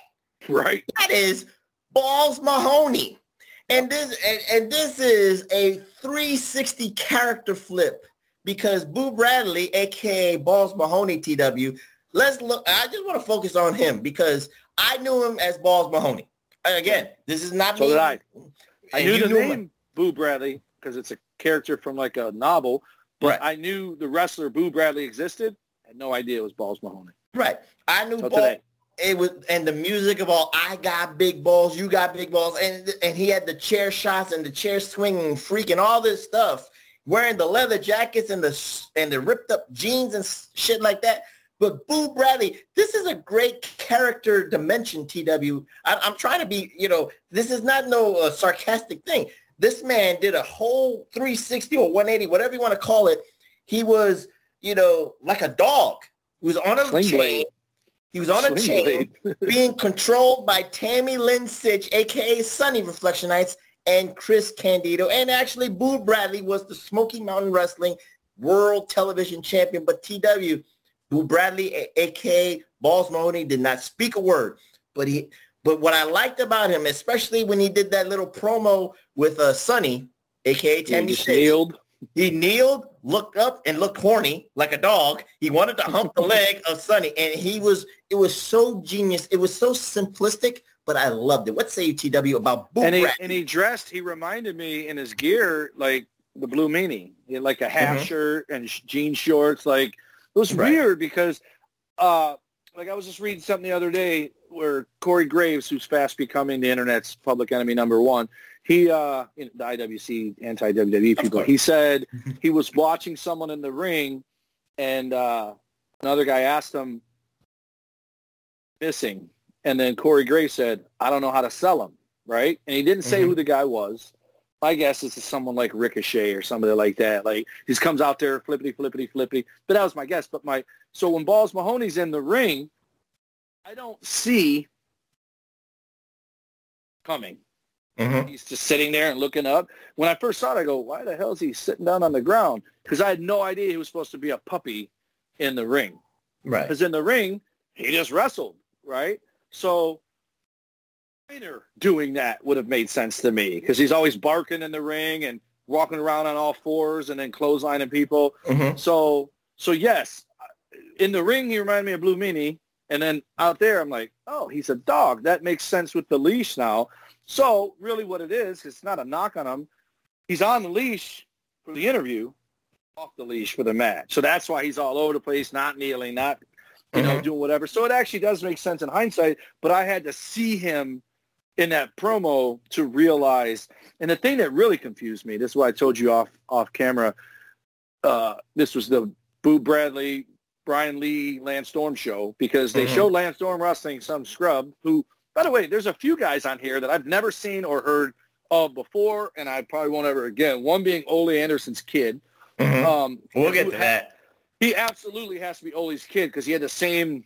K: Right.
I: that is Balls Mahoney. And this, and, and this is a 360 character flip because Boo Bradley, aka Balls Mahoney TW, let's look, I just want to focus on him because I knew him as Balls Mahoney. Again, this is not
K: So
I: me.
K: did I. I knew the
I: knew him.
K: name Boo Bradley because it's a character from like a novel, but
I: Right.
K: I knew the wrestler Boo Bradley existed. I had no idea it was Balls Mahoney.
I: Right. I knew
K: So
I: Ball.
K: today.
I: It was and the music of all I got big balls, you got big balls, and and he had the chair shots and the chair swinging, freaking all this stuff, wearing the leather jackets and the and the ripped up jeans and shit like that. But Boo Bradley, this is a great character dimension. TW, I, I'm trying to be, you know, this is not no uh, sarcastic thing. This man did a whole 360 or 180, whatever you want to call it. He was, you know, like a dog. He was on a
K: Sling
I: chain.
K: blade.
I: He was on a
K: Sling
I: chain [LAUGHS] being controlled by Tammy Lynn Sytch, aka Sunny Reflectionites, and Chris Candido. And actually, Boo Bradley was the Smoky Mountain Wrestling World Television Champion. But TW, Boo Bradley, a- aka Balls Mahoney, did not speak a word. But he, but what I liked about him, especially when he did that little promo with uh, Sunny, aka
K: He
I: Tammy
K: just kneeled.
I: he kneeled, looked up, and looked horny like a dog. He wanted to hump the [LAUGHS] leg of Sunny, and he was. It was so genius. It was so simplistic, but I loved it. What say you, TW, about Boo
K: and he and he dressed. He reminded me in his gear like the Blue Meanie, he had like a half
I: Mhm.
K: shirt and jean shorts. Like it was
I: Right.
K: weird because, uh, like I was just reading something the other day where Corey Graves, who's fast becoming the internet's public enemy number one, he uh, the IWC anti WWE people, he said [LAUGHS] he was watching someone in the ring, and uh, another guy asked him missing. And then Corey Graves said, I don't know how to sell him, right? And he didn't say
I: Mhm.
K: who the guy was. My guess is it's someone like Ricochet or somebody like that. Like he comes out there flippity, flippity, flippity. But that was my guess. But my so when Balls Mahoney's in the ring, I don't see coming.
I: Mhm.
K: He's just sitting there and looking up. When I first saw it, I go, why the hell is he sitting down on the ground? Because I had no idea he was supposed to be a puppy in the ring.
I: Right.
K: Because in the ring, he just wrestled, right? So trainer doing that would have made sense to me because he's always barking in the ring and walking around on all fours and then clotheslining people.
I: Mhm.
K: So, so yes, in the ring, he reminded me of Blue Meanie. And then out there, I'm like, oh, he's a dog. That makes sense with the leash now. So really what it is, it's not a knock on him. He's on the leash for the interview, off the leash for the match. So that's why he's all over the place, not kneeling, not, you know,
I: Mhm.
K: doing whatever. So it actually does make sense in hindsight, but I had to see him in that promo to realize. And the thing that really confused me, this is why I told you off off camera, uh, this was the Boo Bradley, Brian Lee, Lance Storm show because they
I: Mhm.
K: showed Lance Storm wrestling some scrub who, by the way, there's a few guys on here that I've never seen or heard of before, and I probably won't ever again. One being Ole Anderson's kid.
I: Mhm.
K: Um,
I: We'll get to
K: ha-
I: that.
K: He absolutely has to be Ole's kid because he had the same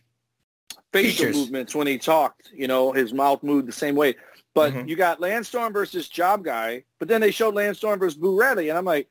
K: facial
I: Features.
K: movements when he talked. You know, his mouth moved the same way. But
I: Mhm.
K: you got Lance Storm versus Job Guy, but then they showed Lance Storm versus Boo Radley, and I'm like,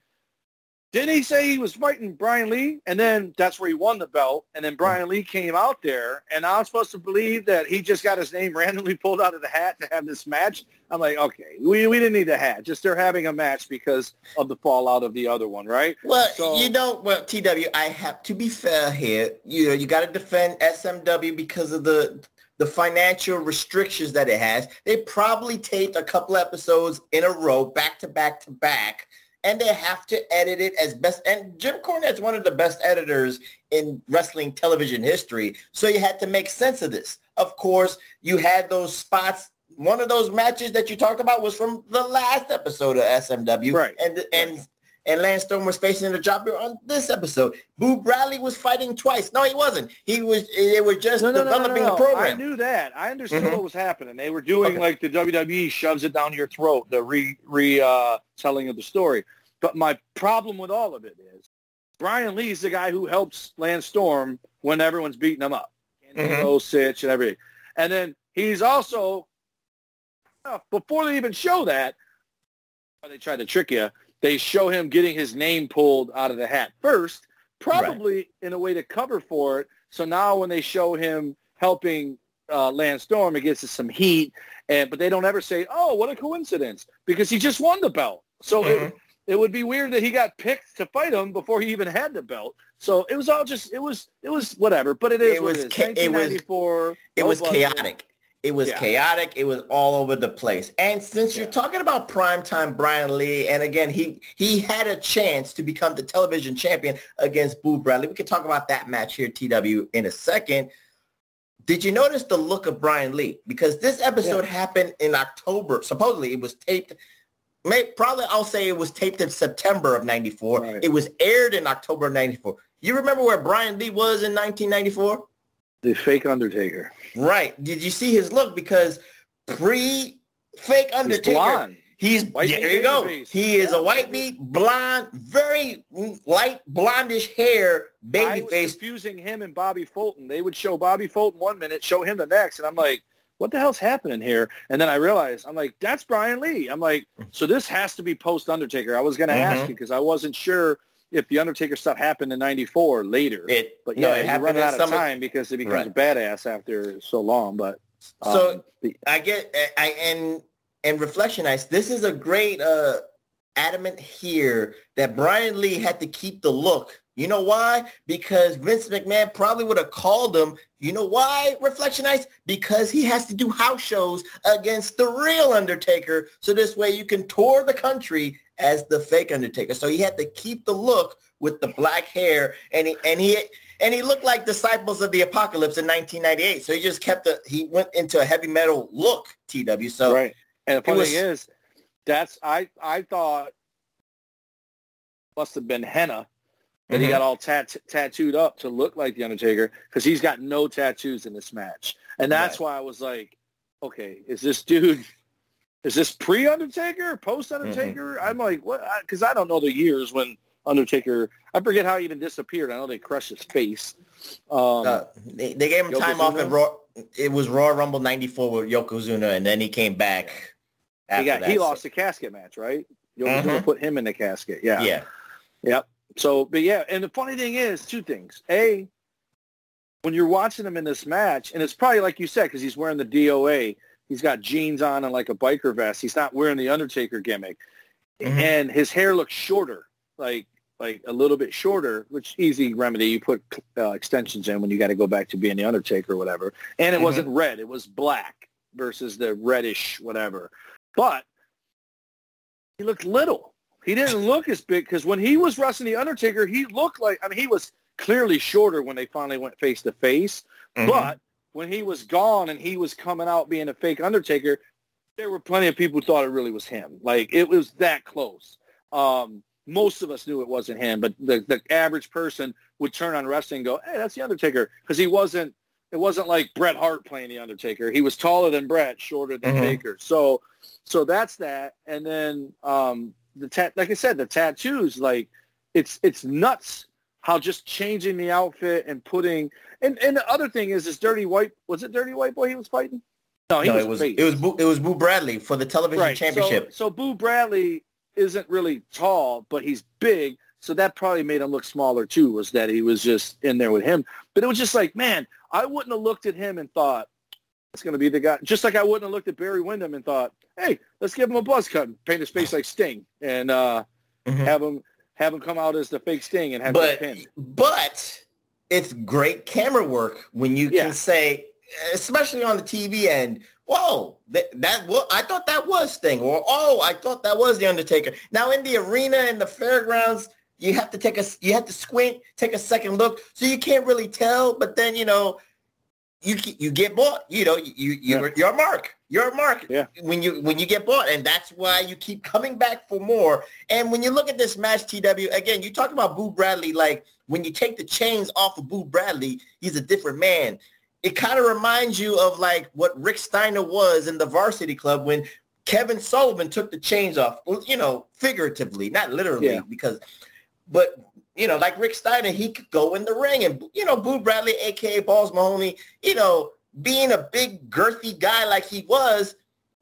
K: Didn't he say he was fighting Brian Lee? And then that's where he won the belt. And then Brian Lee came out there, and I was supposed to believe that he just got his name [LAUGHS] randomly pulled out of the hat to have this match. I'm like, okay, we, we didn't need a hat. Just they're having a match because of the fallout of the other one, right?
I: Well,
K: So-
I: you know, well, TW, I have to be fair here. You know, you got to defend SMW because of the the financial restrictions that it has. They probably taped a couple episodes in a row, back to back to back, and they have to edit it as best. And Jim Cornette's one of the best editors in wrestling television history, so you had to make sense of this. Of course, you had those spots. One of those matches that you talked about was from the last episode of SMW,
K: Right.
I: And and and Lance Storm was facing a jobber on this episode. Boo Bradley was fighting twice. No, he wasn't. He was. They were just
K: No, no,
I: developing
K: no,
I: the
K: program. I knew that. I understood
I: Mhm.
K: what was happening. They were doing
I: Okay.
K: like the WWE shoves it down your throat, the re re uh, telling of the story. But my problem with all of it is Brian Lee's the guy who helps Lance Storm when everyone's beating him up.
I: Mhm.
K: Candido, Sytch, and everything. And then he's also uh, before they even show that, they tried to trick you. They show him getting his name pulled out of the hat first, probably in a way to cover for it. So now when they show him helping uh, Lance Storm, it gets us some heat. And but they don't ever say, "Oh, what a coincidence," because he just won the belt. So it, it would be weird that he got picked to fight him before he even had the belt. So it was all just it was it was whatever. But it is
I: It was
K: it is.
I: cha- it was- It was chaotic. It was
K: Yeah.
I: chaotic. It was all over the place. And since you're talking about primetime Brian Lee, and again, he he had a chance to become the television champion against Boo Bradley. We can talk about that match here, TW, in a second. Did you notice the look of Brian Lee? Because this episode happened in October. Supposedly, it was taped. May, probably, I'll say it was taped in September of '94.
K: Right.
I: It was aired in October of '94. You remember where Brian Lee was in 1994?
K: The fake Undertaker.
I: Right. Did you see his look? Because pre fake Undertaker,
K: blonde.
I: He's
K: White
I: there you go.
K: babyface.
I: He is a white meat, blonde, very light blondish hair,
K: I
I: baby
K: was
I: face.
K: confusing him and Bobby Fulton. They would show Bobby Fulton one minute, show him the next, and I'm like, what the hell's happening here? And then I realized, I'm like, that's Brian Lee. I'm like, so this has to be post Undertaker. I was going to ask
I: Mhm.
K: you because I wasn't sure if the Undertaker stuff happened in '94 later.
I: It,
K: but
I: no,
K: yeah,
I: it
K: you're
I: happened
K: running
I: in
K: out of time because it becomes
I: Right.
K: a badass after so long. But um,
I: So
K: the-
I: I get I and and Reflectionites. This is a great uh adamant here that Brian Lee had to keep the look. You know why? Because Vince McMahon probably would have called him. You know why? Reflectionites because he has to do house shows against the real Undertaker. So this way you can tour the country as the fake Undertaker. So he had to keep the look with the black hair and he and he and he looked like Disciples of the Apocalypse in 1998. So he just kept the he went into a heavy metal look. TW. So
K: right. And the funny
I: was-
K: thing is, that's I I thought must have been henna that he
I: Mhm.
K: got all tat- tattooed up to look like the Undertaker because he's got no tattoos in this match, and that's why I was like, okay, is this dude? Is this pre Undertaker, post Undertaker? I'm like, what? Because I don't know the years when Undertaker. I forget how he even disappeared. I know they crushed his face. Um,
I: uh, they, they gave him time off in Raw. It was Royal Rumble 94 with Yokozuna, and then he came back after
K: he got
I: that.
K: he
I: So-
K: lost the casket match, right? Yokozuna
I: Mhm.
K: put him in the casket. Yeah.
I: Yeah.
K: Yep. So, but yeah, and the funny thing is, two things. A, when you're watching him in this match, and it's probably like you said, because he's wearing the DOA, he's got jeans on and like a biker vest. He's not wearing the Undertaker gimmick,
I: Mhm.
K: and his hair looks shorter, like like a little bit shorter, which easy remedy. You put uh, extensions in when you got to go back to being the Undertaker or whatever. And it
I: Mhm.
K: wasn't red; it was black versus the reddish whatever. But he looked little. He didn't look as big because when he was wrestling the Undertaker, he looked like I mean he was clearly shorter when they finally went face to face. But when he was gone and he was coming out being a fake Undertaker, there were plenty of people who thought it really was him. Like it was that close. Um, most of us knew it wasn't him, but the, the average person would turn on wrestling and go, "Hey, that's the Undertaker," because he wasn't. It wasn't like Bret Hart playing the Undertaker. He was taller than Bret, shorter than
I: Mhm.
K: Taker. So, so that's that. And then um, the tat, like I said, the tattoos, like it's it's nuts how just changing the outfit and putting and and the other thing is this dirty white was it dirty white boy he was fighting? No, he
I: no,
K: was
I: it was
K: face.
I: it was Boo, it was Boo Bradley for the television
K: right.
I: championship.
K: So, so Boo Bradley isn't really tall, but he's big. So that probably made him look smaller too, was that he was just in there with him. But it was just like, man, I wouldn't have looked at him and thought, it's going to be the guy. Just like I wouldn't have looked at Barry Windham and thought, hey, let's give him a buzz cut and paint his face like Sting and uh, have him have him come out as the fake Sting and have
I: But
K: him pin.
I: but it's great camera work when you
K: Yeah.
I: can say, especially on the TV end, whoa, that that wa- I thought that was Sting, or oh, I thought that was the Undertaker. Now in the arena and the fairgrounds, you have to take a you have to squint, take a second look, so you can't really tell. But then you know, you you get bought. You know, you you you're, you're a mark. You're a mark.
K: Yeah.
I: When you when you get bought, and that's why you keep coming back for more. And when you look at this match, TW again, you talk about Boo Bradley. Like when you take the chains off of Boo Bradley, he's a different man. It kind of reminds you of like what Rick Steiner was in the Varsity Club when Kevin Sullivan took the chains off. You know, figuratively, not literally,
K: Yeah.
I: because but you know, like Rick Steiner, he could go in the ring, and you know, Boo Bradley, aka Balls Mahoney, you know, being a big girthy guy like he was,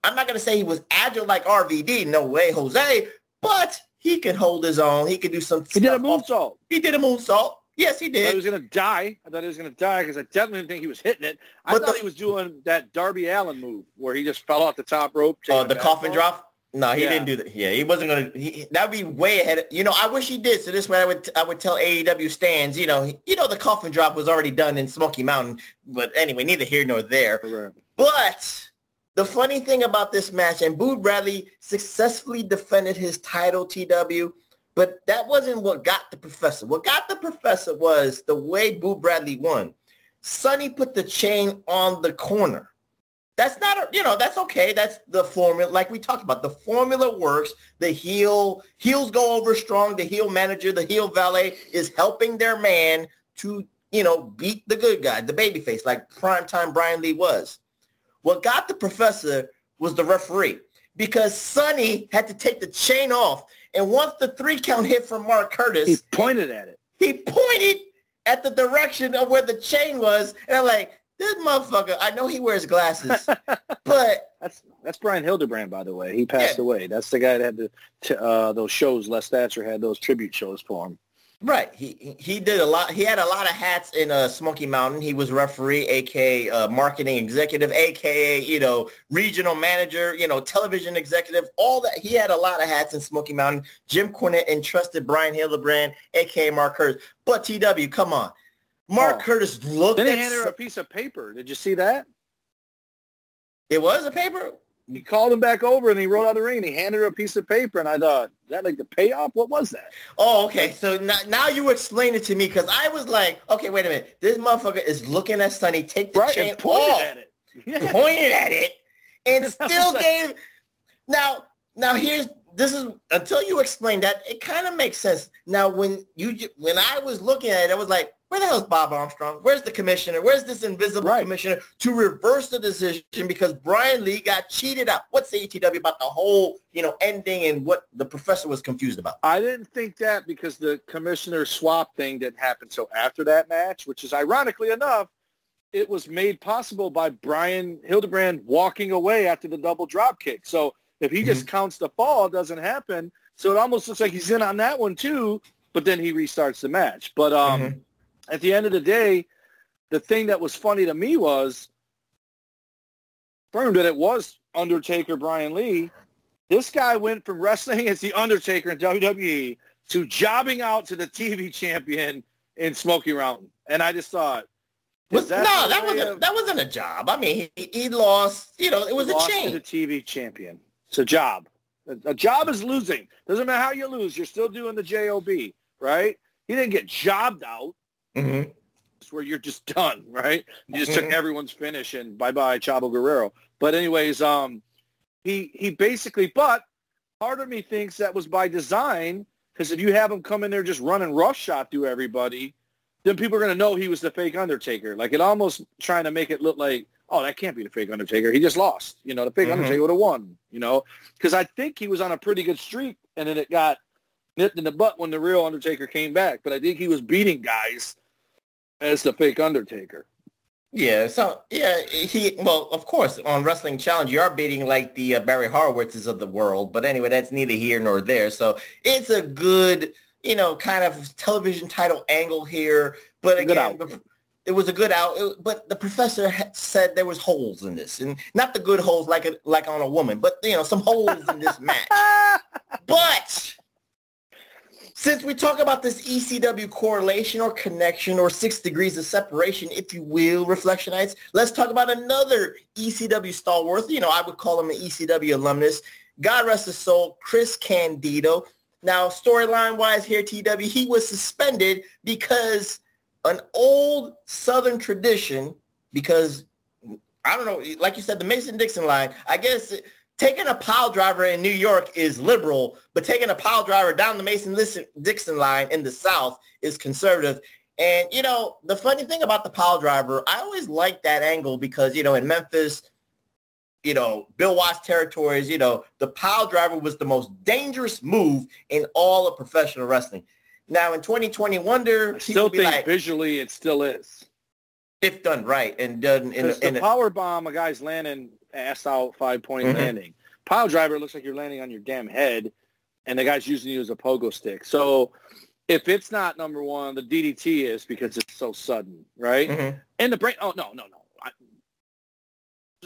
I: I'm not gonna say he was agile like RVD, no way, Jose, but he can hold his own. He could do some.
K: He did a
I: stuff off-
K: moonsault.
I: He did a moonsault. Yes, he
K: I he was going to die. I thought he was going to die because I definitely didn't think he was hitting it. I
I: But
K: thought
I: the-
K: he was doing that Darby Allin move where he just fell off the top rope.
I: Oh, the coffin
K: backbone.
I: drop. No, he
K: Yeah.
I: didn't do that. Yeah, he wasn't gonna. He, that'd be way ahead. Of, you know, I wish he did. So this way, I would I would tell AEW stands. You know, you know, the coffin drop was already done in Smoky Mountain. But anyway, neither here nor there.
K: Correct.
I: But the funny thing about this match, and Boo Bradley successfully defended his title, TW, but that wasn't what got the professor. What got the professor was the way Boo Bradley won. Sunny put the chain on the corner. That's not, a, you know, that's okay. That's the formula. Like we talked about, the formula works. The heel, heels go over strong. The heel manager, the heel valet is helping their man to, you know, beat the good guy, the babyface, like primetime Brian Lee was. What got the professor was the referee because Sunny had to take the chain off. And once the three count hit from Mark Curtis,
K: He pointed at it.
I: he pointed at the direction of where the chain was. And I'm like, this motherfucker, I know he wears glasses, [LAUGHS] but
K: That's that's Brian Hildebrand, by the way. He passed
I: Yeah.
K: away. That's the guy that had the t- uh, those shows. Les Thatcher had those tribute shows for him.
I: Right. He he- did a lot. He had a lot of hats in uh, Smoky Mountain. He was referee, aka uh, marketing executive, aka you know regional manager, you know television executive. All that he had a lot of hats in Smoky Mountain. Jim Cornette entrusted Brian Hildebrand, aka Mark Curtis. But TW, come on, Mark
K: Oh.
I: Curtis looked
K: Then he handed her a piece of paper. Did you see that?
I: it was a paper.
K: He called him back over and he rolled out the ring and he handed her a piece of paper and I thought, is that like the payoff? What was that?
I: Oh, okay. So now, now you explain it to me because I was like, okay, wait a minute. This motherfucker is looking at Sunny take the
K: Right,
I: chain
K: pointed
I: off.
K: at it. Yeah. [LAUGHS]
I: pointed at it and [LAUGHS] still
K: like-
I: gave now now here's this is until you explain that it kind of makes sense now when you when i was looking at it i was like where the hell's bob armstrong where's the commissioner where's this invisible
K: Right.
I: commissioner to reverse the decision because brian lee got cheated out what's the etw about the whole you know ending and what the professor was confused about
K: I didn't think that because the commissioner swap thing didn't happen so after that match, which is ironically enough, it was made possible by Brian Hildebrand walking away after the double drop kick. So if he just counts the fall, it doesn't happen. So it almost looks like he's in on that one too, but then he restarts the match. But um,
I: Mhm.
K: At the end of the day, the thing that was funny to me was confirmed that it was Undertaker Brian Lee. This guy went from wrestling as the Undertaker in WWE to jobbing out to the TV champion in Smoky Mountain. And I just thought, is
I: no that wasn't
K: of-
I: that wasn't a job i mean he, he lost you know it was a
K: to the TV champion. It's a job. A, a job is losing. Doesn't matter how you lose. You're still doing the job, right? He didn't get jobbed out.
I: Mhm.
K: It's where you're just [LAUGHS] done, right? You just took
I: Mhm.
K: everyone's finish and bye bye Chavo Guerrero. But anyways, um, he he basically. But part of me thinks that was by design because if you have him come in there just running roughshod through everybody, then people are going to know he was the fake Undertaker. Like it almost trying to make it look like, oh, that can't be the fake Undertaker. He just lost. You know, the fake
I: Mhm.
K: Undertaker would have won. You know, because I think he was on a pretty good streak, and then it got nipped in the butt when the real Undertaker came back. But I think he was beating guys as the fake Undertaker.
I: Yeah, so yeah, he well, of course, on Wrestling Challenge, you are beating like the uh, Barry Horowitzes of the world. But anyway, that's neither here nor there. So it's a good you know, kind of television title angle here. But again, it was a good out. it- but the professor ha- said there was holes in this, and not the good holes like a, like on a woman, but you know, some holes in this match. [LAUGHS] But since we talk about this ECW correlation or connection or six degrees of separation, if you will, Reflectionites, let's talk about another ECW stalwart. You know, I would call him an ECW alumnus. God rest his soul, Chris Candido. Now, storyline wise here, TW, he was suspended because an old Southern tradition, because I don't know, like you said, the Mason-Dixon line, I guess taking a pile driver in New York is liberal, but taking a pile driver down the Mason-Dixon line in the South is conservative. And, you know, the funny thing about the pile driver, I always liked that angle because, you know, in Memphis, you know, Bill Watts territories, you know, the pile driver was the most dangerous move in all of professional wrestling. Now in 2020 Wonder,
K: I still think
I: like,
K: visually it still is.
I: if done right and done in, in
K: the
I: a,
K: power bomb, a guy's landing ass out, five point
I: Mhm.
K: landing. Pile driver looks like you're landing on your damn head, and the guy's using you as a pogo stick. So if it's not number one, the DDT is because it's so sudden, right?
I: Mhm.
K: And the brain. Oh no, no, no. I,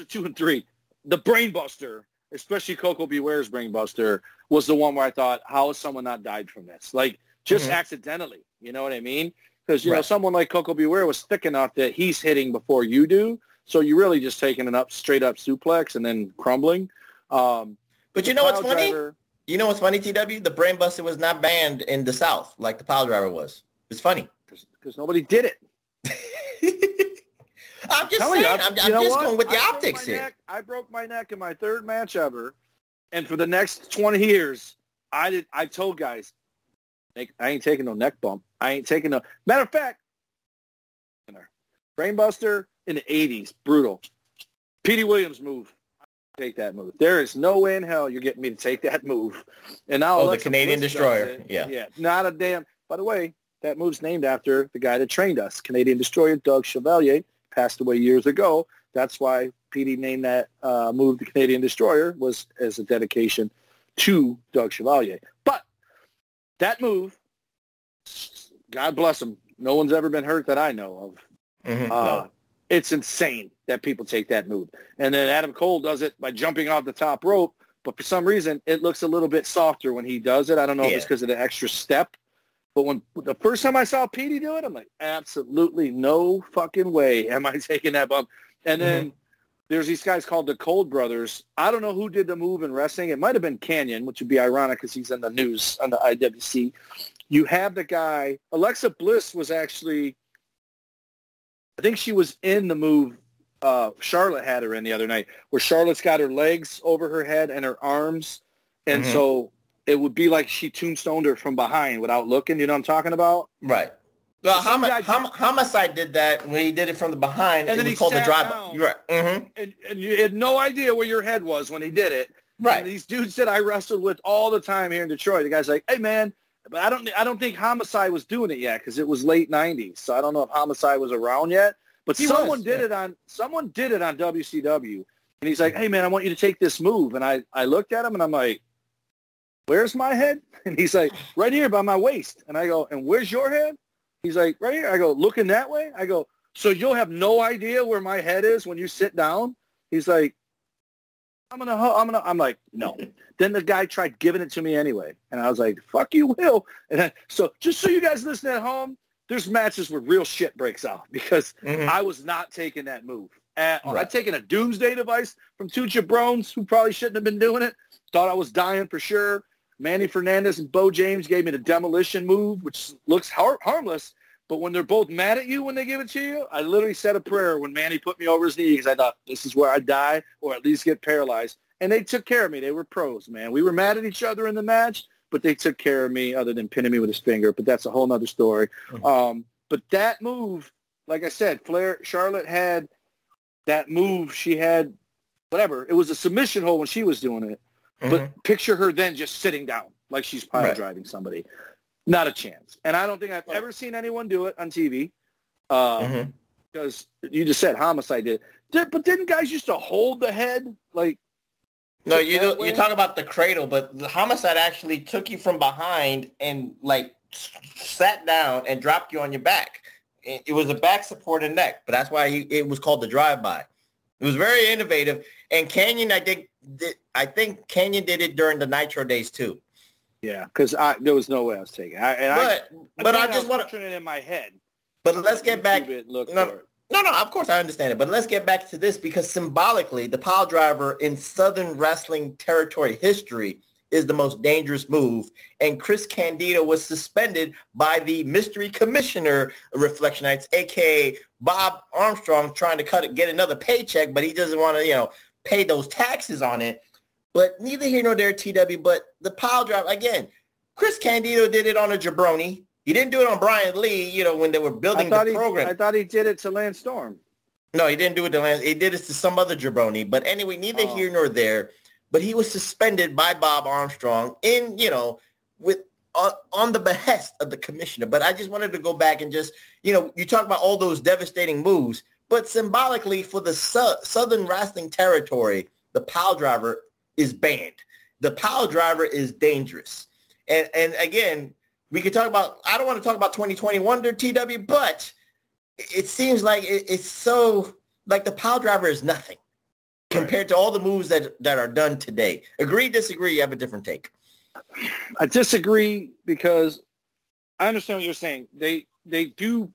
K: two and three. The brainbuster, especially Koko B. Ware's brainbuster, was the one where I thought, how has someone not died from this? Like just
I: Mhm.
K: accidentally. You know what I mean? Because you know someone like Coco Beware was thick enough that he's hitting before you do. So you're really just taking an up straight up suplex and then crumbling. Um,
I: but you know what's funny?
K: driver-
I: You know what's funny, TW? The brain buster was not banned in the South like the pile driver was. It's funny.
K: because nobody did it. [LAUGHS]
I: I'm just saying.
K: you,
I: I'm,
K: you
I: I'm just
K: what?
I: going with the
K: I
I: optics here.
K: neck- I broke my neck in my third match ever, and for the next 20 years, I did. I told guys, I ain't taking no neck bump. I ain't taking no. Matter of fact, Brainbuster in the 80s, brutal. Petey Williams move. Take that move. There is no way in hell you're getting me to take that move. And now
I: Oh, the Canadian
K: Bliss
I: Destroyer. Yeah.
K: yeah. Not a damn. By the way, that move's named after the guy that trained us, Canadian Destroyer Doug Chevalier, passed away years ago. That's why Petey named that uh, move the Canadian Destroyer was as a dedication to Doug Chevalier. But that move, God bless him, no one's ever been hurt that I know of.
I: Mhm.
K: Uh,
I: No.
K: It's insane that people take that move. And then Adam Cole does it by jumping off the top rope, but for some reason it looks a little bit softer when he does it. I don't know if it's because of the extra step. But when the first time I saw Petey do it, I'm like, absolutely no fucking way am I [LAUGHS] taking that bump. And then mm-hmm. there's these guys called the Cold Brothers. I don't know who did the move in wrestling. It might have been Kanyon, which would be ironic because he's in the news on the IWC. You have the guy. Alexa Bliss was actually, I think she was in the move. Uh, Charlotte had her in the other night, where Charlotte's got her legs over her head and her arms, and
I: Mhm.
K: so it would be like she tombstoned her from behind without looking. You know what I'm talking about?
I: Right. Well,
K: guy-
I: Hom- Homicide did that when he did it from the behind.
K: And then he
I: called the
K: sat
I: drive.
K: down.
I: You're right. hmm
K: and, and you had no idea where your head was when he did it.
I: Right.
K: And these dudes that I wrestled with all the time here in Detroit, the guy's like, "Hey man," but I don't, I don't think Homicide was doing it yet because it was late '90s, so I don't know if Homicide was around yet. But
I: He
K: someone
I: was,
K: did
I: yeah.
K: it on, someone did it on WCW, and he's like, "Hey man, I want you to take this move," and I, I looked at him and I'm like, "Where's my head?" [LAUGHS] And he's like, "Right here by my waist," and I go, "And where's your head?" He's like, "Right here." I go, "Looking that way?" I go, "So you'll have no idea where my head is when you sit down?" He's like, I'm gonna, I'm gonna, I'm like, no. Then the guy tried giving it to me anyway, and I was like, fuck you, Will. And I, so, just so you guys listen at home, there's matches where real shit breaks out [LAUGHS] because
I: Mhm.
K: I was not taking that move. At all.
I: Right.
K: I'd taken a doomsday device from two jabrones who probably shouldn't have been doing it. Thought I was dying for sure. Manny Fernandez and Bo James gave me the demolition move, which looks har- harmless. But when they're both mad at you when they give it to you, I literally said a prayer when Manny put me over his knee because I thought this is where I die or at least get paralyzed. And they took care of me. They were pros, man. We were mad at each other in the match, but they took care of me other than pinning me with his finger. But that's a whole nother story. Um, but that move, like I said, Flair, Charlotte had that move. She had whatever. It was a submission hold when she was doing it. But picture her then just sitting down like she's pile
I: Right.
K: driving somebody. Not a chance. And I don't think I've ever seen anyone do it on TV. Uh,
I: Mhm.
K: Because you just said homicide did. did. But didn't guys used to hold the head? Like,
I: No, you
K: that
I: do, you talk about the cradle, but the homicide actually took you from behind and like sat down and dropped you on your back. It, it was a back support and neck, but that's why he, it was called the drive-by. It was very innovative. And Kanyon, I think, did, I think Kanyon did it during the Nitro days too.
K: Yeah, because there was no way I was taking. It. I, and
I: but
K: I,
I: but I,
K: I
I: just want
K: to turn it in my head.
I: But let's get back.
K: Look
I: no, no, no. Of course, I understand it. But let's get back to this because symbolically, the pile driver in Southern wrestling territory history is the most dangerous move. And Chris Candido was suspended by the mystery commissioner Reflectionites, aka Bob Armstrong, trying to cut it, get another paycheck, but he doesn't want to, you know, pay those taxes on it. But neither here nor there, TW. But the pile driver again. Chris Candido did it on a jabroni. He didn't do it on Brian Lee, you know, when they were building the
K: he,
I: program.
K: I thought he did it to Lance Storm.
I: No, he didn't do it to Lance. He did it to some other jabroni. But anyway, neither oh. here nor there. But he was suspended by Bob Armstrong in, you know, with uh, on the behest of the commissioner. But I just wanted to go back and just, you know, you talk about all those devastating moves, but symbolically for the su- Southern wrestling territory, the pile driver is banned. The pile driver is dangerous. And and again, we could talk about, I don't want to talk about 2021 to TW, but it seems like it, it's so, like the pile driver is nothing compared to all the moves that, that are done today. Agree, disagree, you have a different take.
K: I disagree because I understand what you're saying. They they do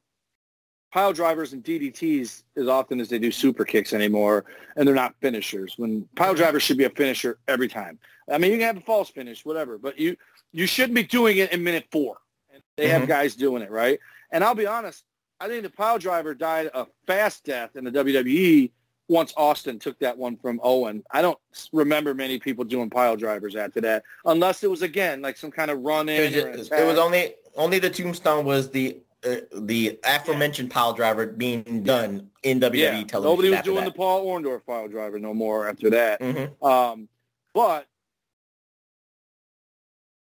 K: pile drivers and DDTs as often as they do super kicks anymore, and they're not finishers. When pile drivers should be a finisher every time. I mean, you can have a false finish, whatever, but you you shouldn't be doing it in minute four. And they mm-hmm. have guys doing it, right? And I'll be honest, I think the pile driver died a fast death in the WWE once Austin took that one from Owen. I don't remember many people doing pile drivers after that, unless it was again like some kind of run in.
I: It, was, it was only only the tombstone was the uh, the aforementioned yeah. pile driver being done in WWE yeah. television.
K: Nobody was doing that. the Paul Orndorff pile driver no more after that.
I: Mm-hmm.
K: Um, but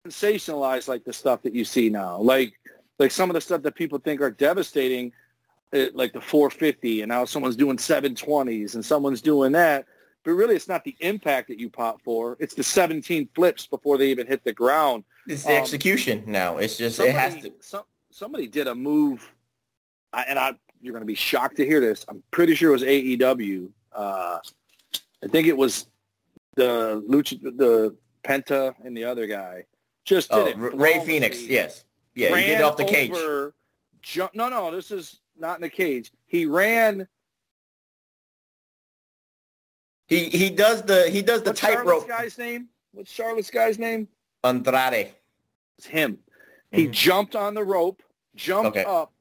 K: sensationalized like the stuff that you see now. Like like some of the stuff that people think are devastating, uh, like the 450, and now someone's doing 720s, and someone's doing that. But really, it's not the impact that you pop for; it's the 17 flips before they even hit the ground.
I: It's the um, execution now. It's just somebody, it has to.
K: Some, somebody did a move, and I you're going to be shocked to hear this. I'm pretty sure it was AEW. Uh, I think it was the Lucha, the Penta, and the other guy just did oh, it.
I: Rey Fenix, yes. Yeah, ran he did off the cage. Over,
K: ju- no, no, this is not in the cage. He ran.
I: He he does the he does the
K: What's
I: tightrope.
K: guy's name? What's Charlotte's guy's name?
I: Andrade.
K: It's him. He mm-hmm. jumped on the rope, jumped okay. up,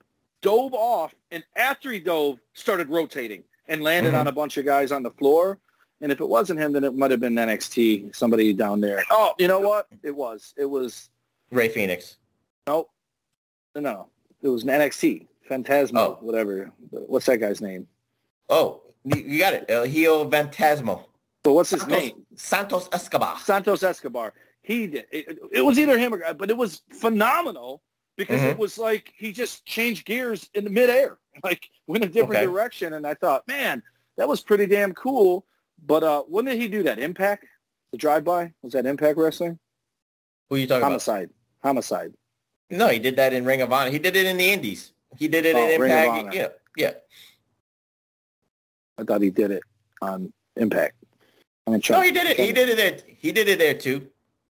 K: dove off, and after he dove, started rotating and landed mm-hmm. on a bunch of guys on the floor. And if it wasn't him, then it might have been NXT, somebody down there. Oh, you know what? It was. It was
I: Rey Fenix.
K: No, no, it was an NXT. Phantasmo, oh. whatever. What's that guy's name?
I: Oh, you got it. El Hijo Phantasmo.
K: But what's his
I: Santos,
K: name?
I: Santos Escobar.
K: Santos Escobar. He did. It, it was either him or, guy, but it was phenomenal because mm-hmm. it was like he just changed gears in the midair, [LAUGHS] like went a different okay. direction. And I thought, man, that was pretty damn cool. But uh, when did he do that? Impact? The drive-by? Was that Impact Wrestling?
I: Who are you talking
K: Homicide.
I: about?
K: Homicide. Homicide.
I: No, he did that in Ring of Honor. He did it in the Indies. He did it oh, in Impact. Yeah, yeah.
K: I thought he did it on Impact.
I: no, he did it. He did it there. He did it there too.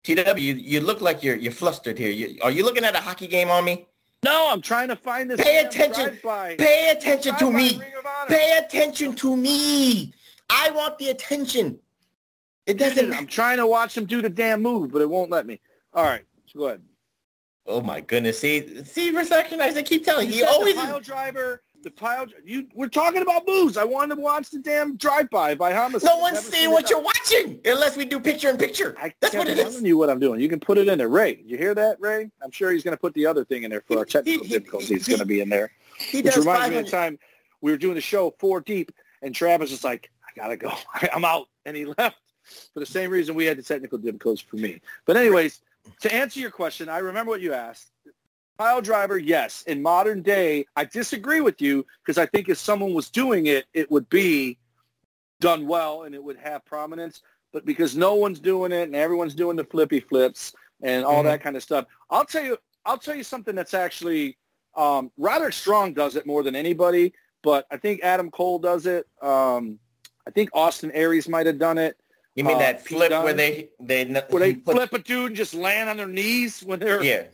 I: TW, you, you look like you're you're flustered here. You, are you looking at a hockey game on me?
K: No, I'm trying to find this.
I: Pay attention. Pay attention to me. Pay attention to me. I want the attention. It doesn't.
K: I'm trying to watch him do the damn move, but it won't let me. All right, go ahead.
I: Oh my goodness! See, see, recognize. I keep telling you, he always
K: the pile driver. The pile. You. We're talking about moves. I wanted to watch the damn drive-by by Homicide.
I: No one's seeing what you're watching unless we do picture in picture. I That's what it is.
K: you what I'm doing. You can put it in there, Ray. You hear that, Ray? I'm sure he's going to put the other thing in there for our technical difficulties. He's going to be in there.
I: He Which
K: reminds me of the time we were doing the show four deep, and Travis was like, gotta go. [LAUGHS] I'm out. And he [LAUGHS] left for the same reason we had the technical difficulties for me. But anyways, to answer your question, I remember what you asked. Pile driver, yes. In modern day, I disagree with you because I think if someone was doing it, it would be done well and it would have prominence. But because no one's doing it and everyone's doing the flippy flips and all mm-hmm. that kind of stuff, I'll tell you, I'll tell you something that's actually um, Roderick Strong does it more than anybody, but I think Adam Cole does it. Um, I think Austin Aries might have done it.
I: You mean
K: Uh,
I: that flip where they they
K: where they
I: put-
K: flip a dude and just land on their knees when they're
I: yeah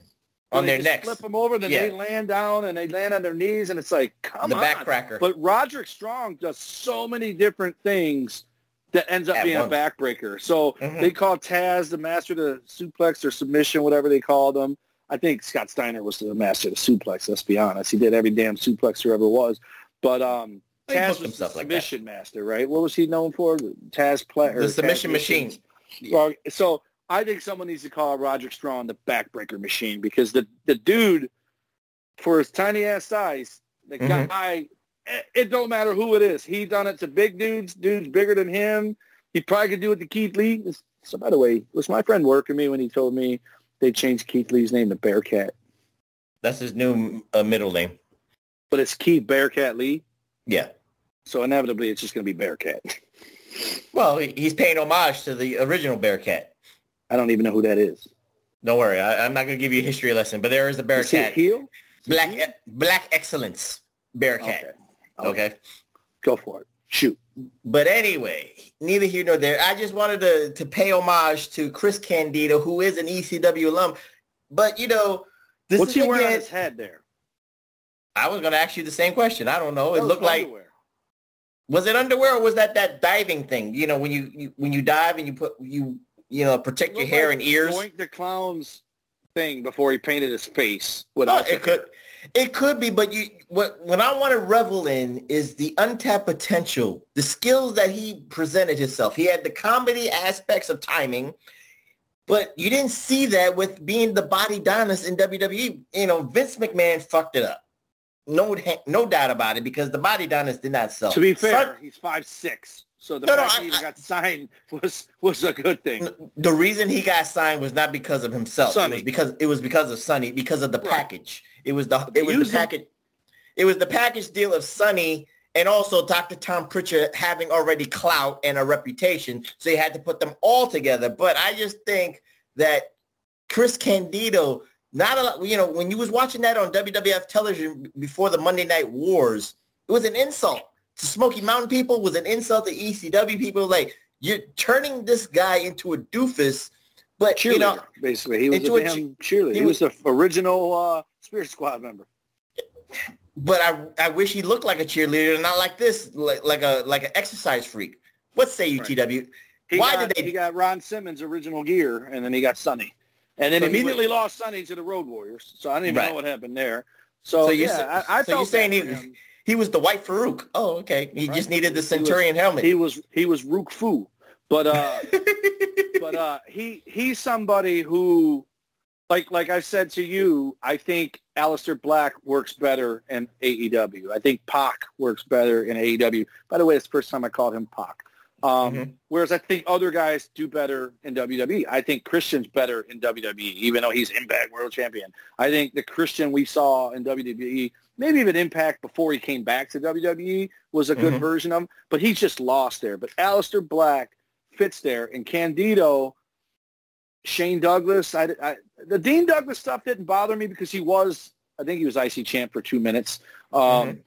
I: on their necks
K: Flip them over, then
I: Yeah.
K: they land down and they land on their knees, and it's like, come
I: the
K: on.
I: backcracker.
K: But Roderick Strong does so many different things that ends up
I: At
K: being
I: once.
K: a backbreaker. So
I: Mhm.
K: they call Taz the master of the suplex or submission, whatever they called him. I think Scott Steiner was the master of the suplex. Let's be honest. He did every damn suplex there ever was. But um, Taz was the
I: himself like that.
K: submission master, right? What was he known for? Taz play
I: the submission machine.
K: well, so I think someone needs to call Roger Strong the backbreaker machine because the the dude, for his tiny ass size, the
I: Mhm.
K: guy, it, it don't matter who it is. He done it to big dudes, dudes bigger than him. He probably could do it to Keith Lee. So by the way, was my friend working me when he told me they changed Keith Lee's name to Bearcat,
I: That's his new uh, middle name.
K: but it's Keith Bearcat Lee.
I: Yeah.
K: So inevitably, it's just going to be Bearcat. [LAUGHS]
I: Well, he's paying homage to the original Bearcat.
K: I don't even know who that is.
I: Don't worry, I, I'm not going to give you a history lesson, but there is a
K: Is
I: Bearcat.
K: heel?
I: Black Black Excellence Bearcat.
K: Okay.
I: Okay.
K: Go for it. Shoot.
I: But anyway, neither here nor there. I just wanted to, to pay homage to Chris Candido, who is an ECW alum. But, you know, this
K: What's
I: is
K: he wearing on his head there?
I: I was going to ask you the same question. I don't know. It looked like was it underwear or was that that diving thing? You know, when you, you when you dive and you put you you know protect your hair
K: like
I: and ears.
K: Doink the clown's thing before he painted his face. With
I: No, it could it could be, but you what what I want to revel in is the untapped potential, the skills that he presented himself. He had the comedy aspects of timing, but you didn't see that with being the Bodydonnas in WWE. You know, Vince McMahon fucked it up. No, no doubt about it, because the Bodydonnas did not sell.
K: To be fair,
I: Son-
K: he's five six. So the
I: No, no,
K: fact
I: I-
K: he
I: I-
K: got signed was was a good thing.
I: the reason he got signed was not because of himself. It was because it was because of Sunny, because of the
K: Right.
I: package. It was the it was the
K: him.
I: package. It was the package deal of Sunny and also Dr. Tom Prichard having already clout and a reputation, so you had to put them all together. But I just think that Chris Candido, not a lot, you know, when you was watching that on WWF television before the Monday Night Wars, it was an insult to Smoky Mountain people, was an insult to ECW people. Like you're turning this guy into a doofus, but
K: Cheerleader,
I: you know,
K: basically, he was a damn cheerleader.
I: he
K: He was
I: was-
K: the original uh, Spirit Squad member.
I: but I I wish he looked like a cheerleader, not like this, like like a like an exercise freak. What say you,
K: Right.
I: TW?
K: He
I: Why
K: got,
I: did they?
K: He got Ron Simmons' original gear, and then he got Sunny, and then
I: So
K: immediately lost Sunny to the Road Warriors. So I don't even
I: Right.
K: know what happened there. So,
I: So
K: yeah, I, I
I: so you're
K: felt
I: saying he- [LAUGHS] He was the white Farooq. Oh, okay. He
K: Right.
I: just needed the
K: He was-
I: Centurion helmet.
K: He was he was Rook Fu, but uh, [LAUGHS] but uh, he he's somebody who, like like I said to you, I think Aleister Black works better in AEW. I think Pac works better in AEW. By the way, it's the first time I called him Pac. Um,
I: Mhm.
K: Whereas I think other guys do better in WWE. I think Christian's better in WWE, even though he's Impact World Champion. I think the Christian we saw in WWE, maybe even Impact before he came back to WWE, was a good
I: Mhm.
K: version of him, but he's just lost there. But Aleister Black fits there, and Candido, Shane Douglas, I, I, the Dean Douglas stuff didn't bother me because he was, I think he was IC champ for two minutes. Um,
I: Mhm.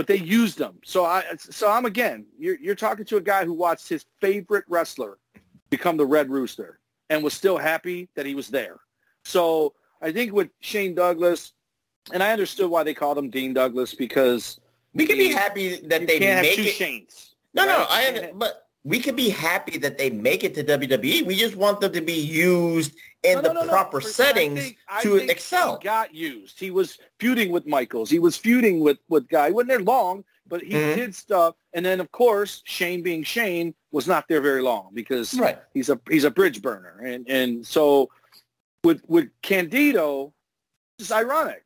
K: But they used them. So I, so I'm again, you're, you're talking to a guy who watched his favorite wrestler become the Red Rooster and was still happy that he was there. So I think with Shane Douglas, and I understood why they called him Dean Douglas because
I: we could be happy that they
K: can't have two
I: it.
K: Shanes.
I: No, no,
K: right?
I: I
K: You
I: but we could be happy that they make it to WWE. We just want them to be used in
K: No,
I: the
K: no, no,
I: proper settings
K: think-
I: to excel.
K: He got used. He was feuding with Michaels. He was feuding with with guy. Wasn't there long, but he
I: Mhm.
K: did stuff. And then of course Shane being Shane was not there very long because
I: Right.
K: he's a he's a bridge burner. And and so with with Candido, it's ironic.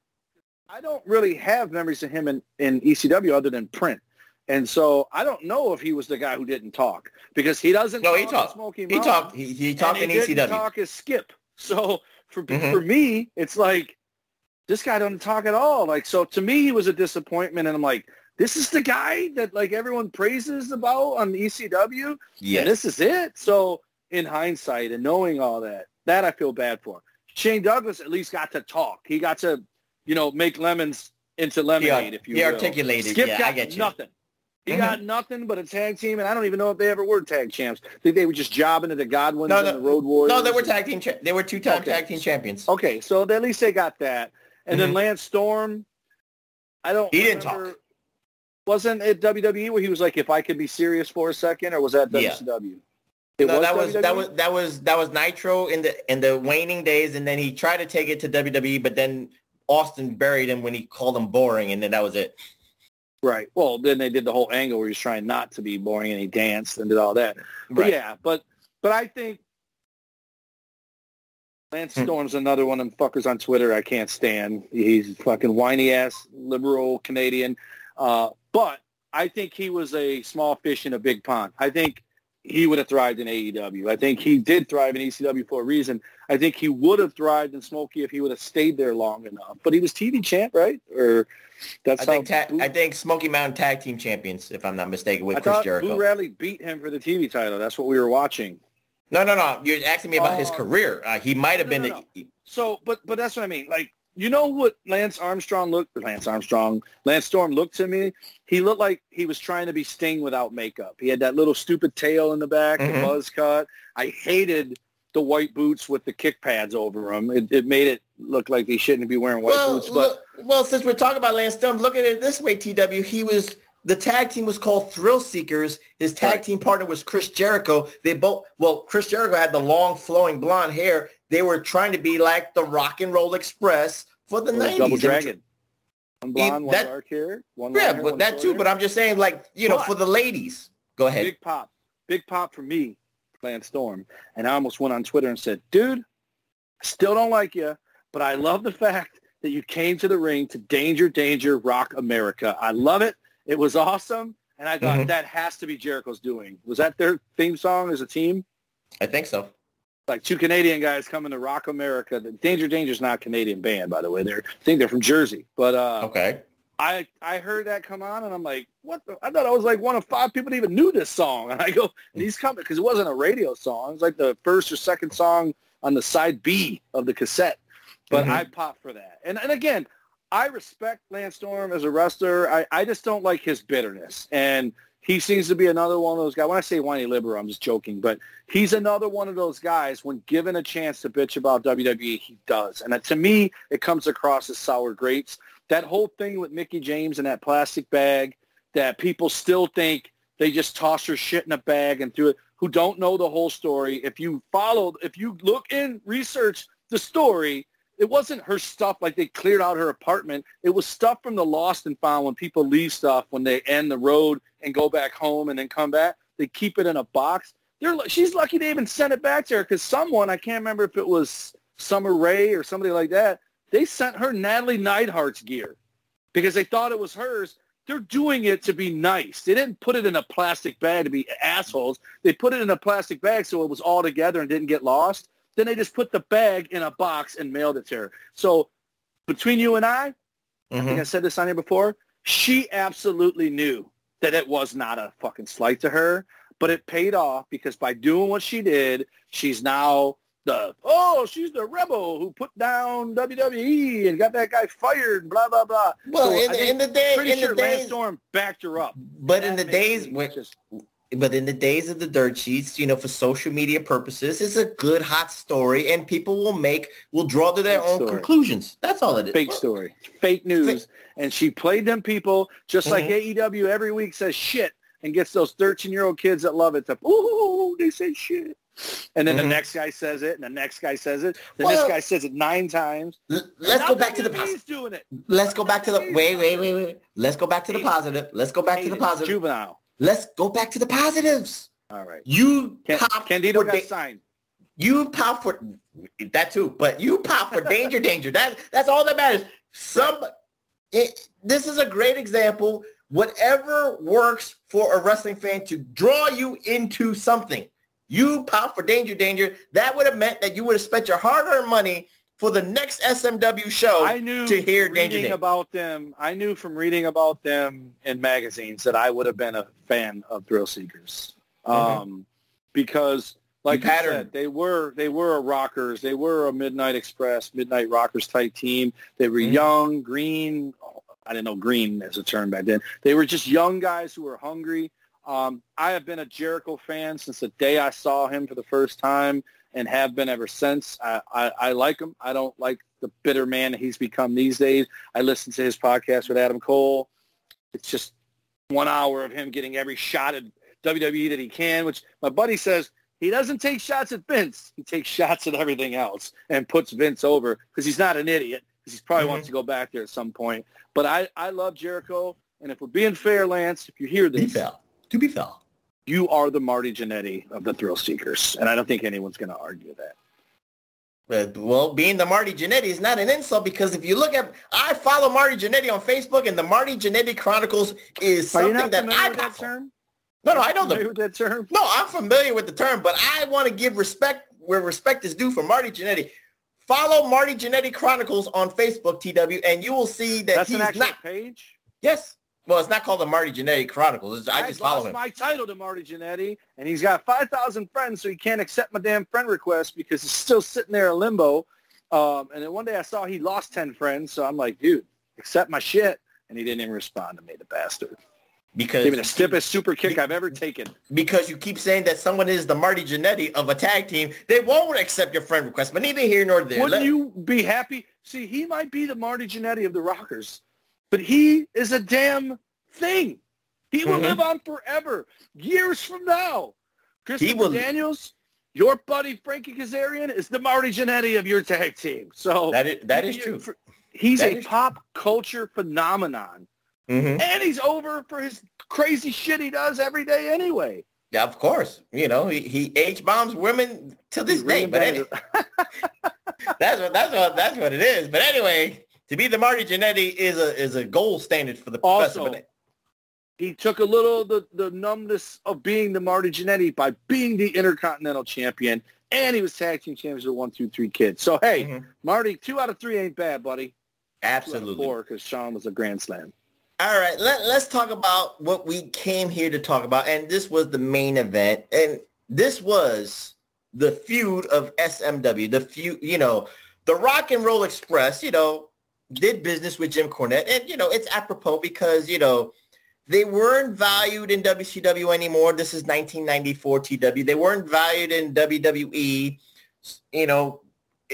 K: I don't really have memories of him in, in ECW other than print. And so I don't know if he was the guy who didn't talk because he doesn't.
I: No, he
K: talk
I: talked.
K: in
I: He talked. He, he talked
K: and
I: in
K: he didn't
I: ECW.
K: talk as Skip. So for
I: Mhm.
K: for me, it's like this guy doesn't talk at all. Like so, to me, he was a disappointment, and I'm like, this is the guy that like everyone praises about on ECW.
I: Yeah,
K: this is it. So in hindsight and knowing all that, that I feel bad for. Shane Douglas at least got to talk. He got to, you know, make lemons into lemonade,
I: He-
K: if you
I: he
K: will.
I: articulated.
K: Skip
I: Yeah, I
K: got
I: get you.
K: nothing. He
I: Mhm.
K: got nothing but a tag team, and I don't even know if they ever were tag champs. I think they were just jobbing to the Godwins
I: No,
K: and
I: no,
K: the Road Warriors.
I: no, they were tag team. Cha- they were two-time
K: Okay.
I: tag team champions.
K: Okay, so at least they got that. And then
I: Mhm.
K: Lance Storm, I don't.
I: He didn't talk.
K: Wasn't it WWE where he was like, "If I could be serious for a second, or was that
I: Yeah.
K: WCW? It
I: no, that was
K: WWE?
I: that was that was that was Nitro in the in the waning days, and then he tried to take it to WWE, but then Austin buried him when he called him boring, and then that was it.
K: Right. Well, then they did the whole angle where he was trying not to be boring, and he danced and did all that. But
I: Right.
K: yeah, but but I think Lance
I: Hmm.
K: Storm's another one of them fuckers on Twitter I can't stand. He's fucking whiny ass liberal Canadian. Uh, but I think he was a small fish in a big pond. I think he would have thrived in AEW. I think he did thrive in ECW for a reason. I think he would have thrived in Smokey if he would have stayed there long enough. But he was TV champ, right? Or that's
I: I think ta- I think Smoky Mountain tag team champions, if I'm not mistaken, with
K: I
I: Chris Jericho.
K: Boo Radley beat him for the TV title. That's what we were watching.
I: no, no, no. You're asking me about his
K: Oh.
I: career. Uh, he might have
K: No,
I: been.
K: no,
I: the-
K: So, but but that's what I mean. Like, you know what Lance Armstrong looked? Lance Armstrong, Lance Storm looked to me. He looked like he was trying to be Sting without makeup. He had that little stupid tail in the back,
I: Mhm.
K: the buzz cut. I hated the white boots with the kick pads over them. It, it made it look like they shouldn't be wearing white
I: well,
K: boots. But
I: look- well, since we're talking about Lance Storm, look at it this way, TW. He was the tag team was called Thrill Seekers. His tag
K: Right.
I: team partner was Chris Jericho. They both well, Chris Jericho had the long flowing blonde hair. They were trying to be like the Rock and Roll Express for the nineties.
K: Double Dragon, one blonde,
I: that-
K: one dark hair, one
I: Yeah,
K: hair,
I: but
K: one
I: that too.
K: hair.
I: But I'm just saying, like you know,
K: But-
I: for the ladies. Go ahead.
K: Big pop. Big pop for me, Lance Storm. And I almost went on Twitter and said, dude, I still don't like you, but I love the fact that you came to the ring to Danger, Danger, Rock America. I love it. It was awesome. And I thought
I: Mhm.
K: that has to be Jericho's doing. Was that their theme song as a team?
I: I think so.
K: Like two Canadian guys coming to Rock America. The Danger Danger's not a Canadian band, by the way. They're I think they're from Jersey. But uh,
I: Okay.
K: I I heard that come on and I'm like, what? The? I thought I was like one of five people that even knew this song. [LAUGHS] And I go, and he's coming because it wasn't a radio song. It was like the first or second song on the side B of the cassette. But
I: Mhm.
K: I popped for that. And and again, I respect Lance Storm as a wrestler. I, I just don't like his bitterness. And he seems to be another one of those guys. When I say whiny liberal, I'm just joking. But he's another one of those guys, when given a chance to bitch about WWE, he does. And to me, it comes across as sour grapes. That whole thing with Mickie James and that plastic bag that people still think they just toss her shit in a bag and threw it, who don't know the whole story. If you followed, if you look in, research the story, it wasn't her stuff like they cleared out her apartment. It was stuff from the lost and found when people leave stuff when they end the road and go back home and then come back. They keep it in a box. They're, she's lucky they even sent it back to her because someone, I can't remember if it was Summer Rae or somebody like that, they sent her Natalie Neidhart's gear because they thought it was hers. They're doing it to be nice. They didn't put it in a plastic bag to be assholes. They put it in a plastic bag so it was all together and didn't get lost. Then they just put the bag in a box and mailed it to her. So between you and I, I think
I: Mhm.
K: I said this on here before, she absolutely knew that it was not a fucking slight to her, but it paid off because by doing what she did, she's now the, oh, she's the rebel who put down WWE and got that guy fired, blah, blah, blah.
I: Well,
K: So
I: in, the- in the day,
K: pretty
I: in
K: sure
I: the
K: Lance
I: days,
K: Storm backed her up.
I: but in the days when,
K: just-
I: but in the days of the dirt sheets, you know, for social media purposes, it's a good hot story, and people will make will draw to their
K: Fake
I: own
K: story.
I: conclusions. That's all it is.
K: fake story, fake news, and she played them people just like
I: Mhm.
K: AEW every week says shit and gets those 13 year old kids that love it to ooh they say shit, and then
I: Mhm.
K: the next guy says it, and the next guy says it, then
I: Well-
K: this guy says it nine times.
I: L- Let's
K: Now
I: go back to the
K: WWE's
I: positive.
K: doing it.
I: Let's go back to the wait, wait, wait, wait. Let's go back to the positive. Let's go back to the positive.
K: Juvenile.
I: Let's go back to the positives.
K: All right.
I: You
K: Can-
I: pop
K: Candido
I: for
K: got
I: da-
K: signed.
I: you pop for that too, but you pop for danger, danger. That that's all that matters. Some it, this is a great example. Whatever works for a wrestling fan to draw you into something, you pop for danger, danger. That would have meant that you would have spent your hard-earned money for the next SMW show
K: I knew
I: to hear danger, danger.
K: about them. I knew from reading about them in magazines that I would have been a fan of Thrill Seekers,
I: Mhm.
K: um, because Like
I: You
K: said, they were they were a Rockers. They were a Midnight Express, Midnight Rockers type team. They were
I: Mhm.
K: young, green. I didn't know green as a term back then. They were just young guys who were hungry. Um, I have been a Jericho fan since the day I saw him for the first time, and have been ever since. I, I, I like him. I don't like the bitter man that he's become these days. I listen to his podcast with Adam Cole. It's just one hour of him getting every shot at WWE that he can, which my buddy says he doesn't take shots at Vince. He takes shots at everything else and puts Vince over because he's not an idiot because he probably wants to go back there at some point. But I, I love Jericho. And if we're being fair, Lance, if you hear this,
I: fair. To be fair.
K: you are the Marty Jannetty of the Thrill Seekers. And I don't think anyone's going to argue that.
I: But, well, being the Marty Jannetty is not an insult because if you look at, I follow Marty Jannetty on Facebook, and the Marty Jannetty Chronicles is
K: Are you
I: something
K: not
I: that
K: familiar
I: I
K: with that term?
I: No, no, I know
K: Familiar
I: the.
K: with that term?
I: No, I'm familiar with the term, but I want to give respect where respect is due for Marty Jannetty. Follow Marty Jannetty Chronicles on Facebook, TW, and you will see that
K: That's
I: he's
K: an actual
I: not.
K: page?
I: Yes. Well, it's not called the Marty Jannetty Chronicles. It's- I just follow
K: lost
I: him.
K: my title to Marty Jannetty, and he's got 5,000 friends, so he can't accept my damn friend request because he's still sitting there in limbo. Um, and then one day I saw he lost 10 friends, so I'm like, dude, accept my shit. And he didn't even respond to me, the bastard.
I: Because
K: Gave me the stiffest super kick I've ever taken.
I: because you keep saying that someone is the Marty Jannetty of a tag team, they won't accept your friend request. But neither here nor there.
K: Wouldn't
I: Let-
K: you be happy? See, he might be the Marty Jannetty of the Rockers, but he is a damn thing. He will
I: Mhm.
K: live on forever, years from now. Christopher
I: will-
K: Daniels, your buddy Frankie Kazarian is the Marty Jannetty of your tag team. So
I: That is, that is true.
K: He's
I: That
K: a pop culture phenomenon.
I: Mhm.
K: And he's over for his crazy shit he does every day anyway.
I: Yeah, of course. You know, he, he H bombs women to this
K: He
I: day. But anyway, [LAUGHS] that's what that's what that's what it is. But anyway, to be the Marty Jannetty is a is a gold standard for the professor.
K: Also,
I: But
K: he took a little of the, the numbness of being the Marty Jannetty by being the Intercontinental Champion, and he was tag team champions with one, two, three kids. So hey,
I: Mhm.
K: Marty, two out of three ain't bad, buddy. Two out of
I: absolutely.
K: four because Shawn was a grand slam.
I: All right, let, let's talk about what we came here to talk about. And this was the main event. And this was the feud of SMW, the feud, you know, the Rock and Roll Express, you know, did business with Jim Cornette. And, you know, it's apropos because, you know, they weren't valued in WCW anymore. This is 1994 TW. They weren't valued in WWE. You know,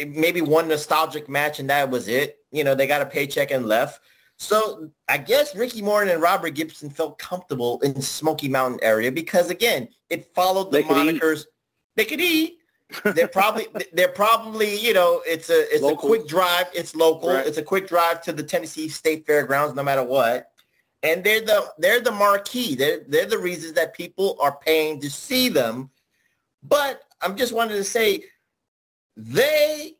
I: maybe one nostalgic match and that was it. You know, they got a paycheck and left. So I guess Ricky Morton and Robert Gibson felt comfortable in Smoky Mountain area because again, it followed the
K: They could
I: monikers. They could eat. They're probably [LAUGHS] they're probably you know it's a it's
K: Local.
I: a quick drive. It's local.
K: Right.
I: It's a quick drive to the Tennessee State Fairgrounds, no matter what. And they're the they're the marquee. They're they're the reasons that people are paying to see them. But I'm just wanted to say they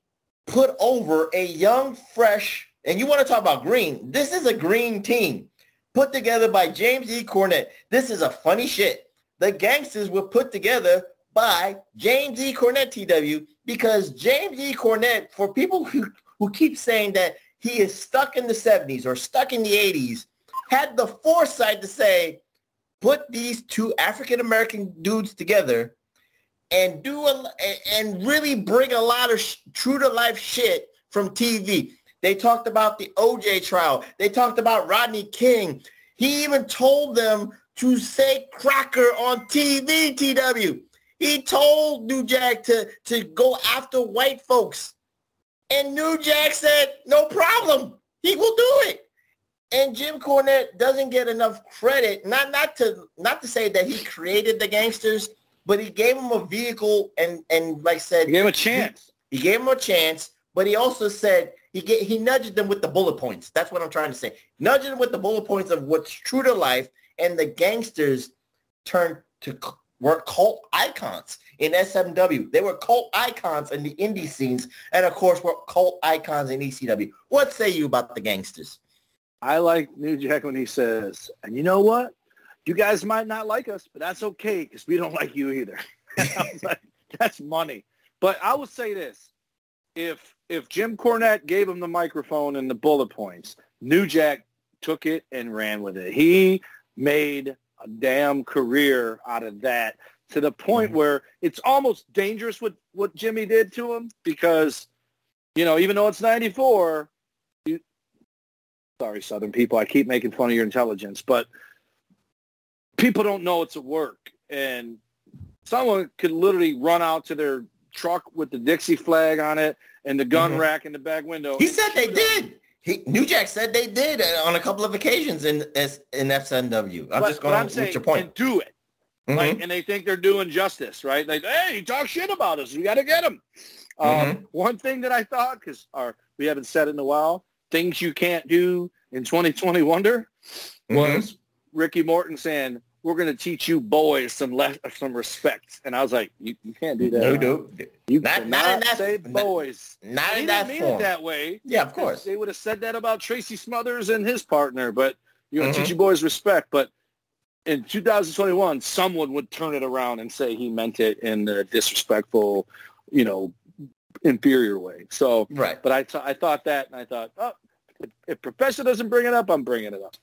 I: put over a young, fresh, and you want to talk about green. This is a green team put together by James E. Cornette This is a funny shit. The Gangstas were put together by James E. Cornette TW because James E. Cornette, for people who, who keep saying that he is stuck in the 70s or stuck in the 80s, had the foresight to say, put these two African-American dudes together and do a, and really bring a lot of sh- true to life shit from TV. They talked about the OJ trial. They talked about Rodney King. He even told them to say cracker on TV, TW. He told New Jack to, to go after white folks. And New Jack said, no problem. He will do it. And Jim Cornette doesn't get enough credit, not not to not to say that he created the Gangstas, but he gave them a vehicle and and like I said,
K: He gave him a chance.
I: he gave him a chance, but he also said he get, he nudged them with the bullet points. That's what I'm trying to say. Nudged them with the bullet points of what's true to life, and the Gangstas turned to were cult icons in SMW. They were cult icons in the indie scenes, and of course, were cult icons in ECW. What say you about the Gangstas?
K: I like New Jack when he says, and you know what? You guys might not like us, but that's okay because we don't [LAUGHS] like you either. [LAUGHS] Like, that's money. But I will say this. If if Jim Cornette gave him the microphone and the bullet points, New Jack took it and ran with it. He made damn career out of that to the point where it's almost dangerous what what Jimmy did to him because you know even though it's 94 you, sorry southern people I keep making fun of your intelligence but people don't know it's a work and someone could literally run out to their truck with the Dixie flag on it and the gun
I: Mhm.
K: rack in the back window
I: He said they did. He, New Jack said they did uh, on a couple of occasions in as- in FSNW. I'm
K: But-
I: just going
K: I'm
I: with
K: saying,
I: your point.
K: and do it
I: Mhm.
K: like, and they think they're doing justice, right? Like, hey, he talks shit about us. We got to get him.
I: Mm-hmm.
K: Um, one thing that I thought, because we haven't said it in a while, things you can't do in 2020 Wonder
I: Mm-hmm.
K: was Ricky Morton saying, we're going to teach you boys some some respect. And I was like, you, you can't do that.
I: No, no.
K: You
I: Not-
K: cannot
I: not in that-
K: say
I: not-
K: boys.
I: not
K: he
I: in that
K: mean
I: form.
K: it that way.
I: Yeah, of course.
K: They would have said that about Tracy Smothers and his partner, but you're going to
I: Mhm.
K: teach you boys respect. But in 2021, someone would turn it around and say he meant it in a disrespectful, you know, inferior way. So,
I: right.
K: But I, th- I thought that, and I thought, oh, if, if Professor doesn't bring it up, I'm bringing it up.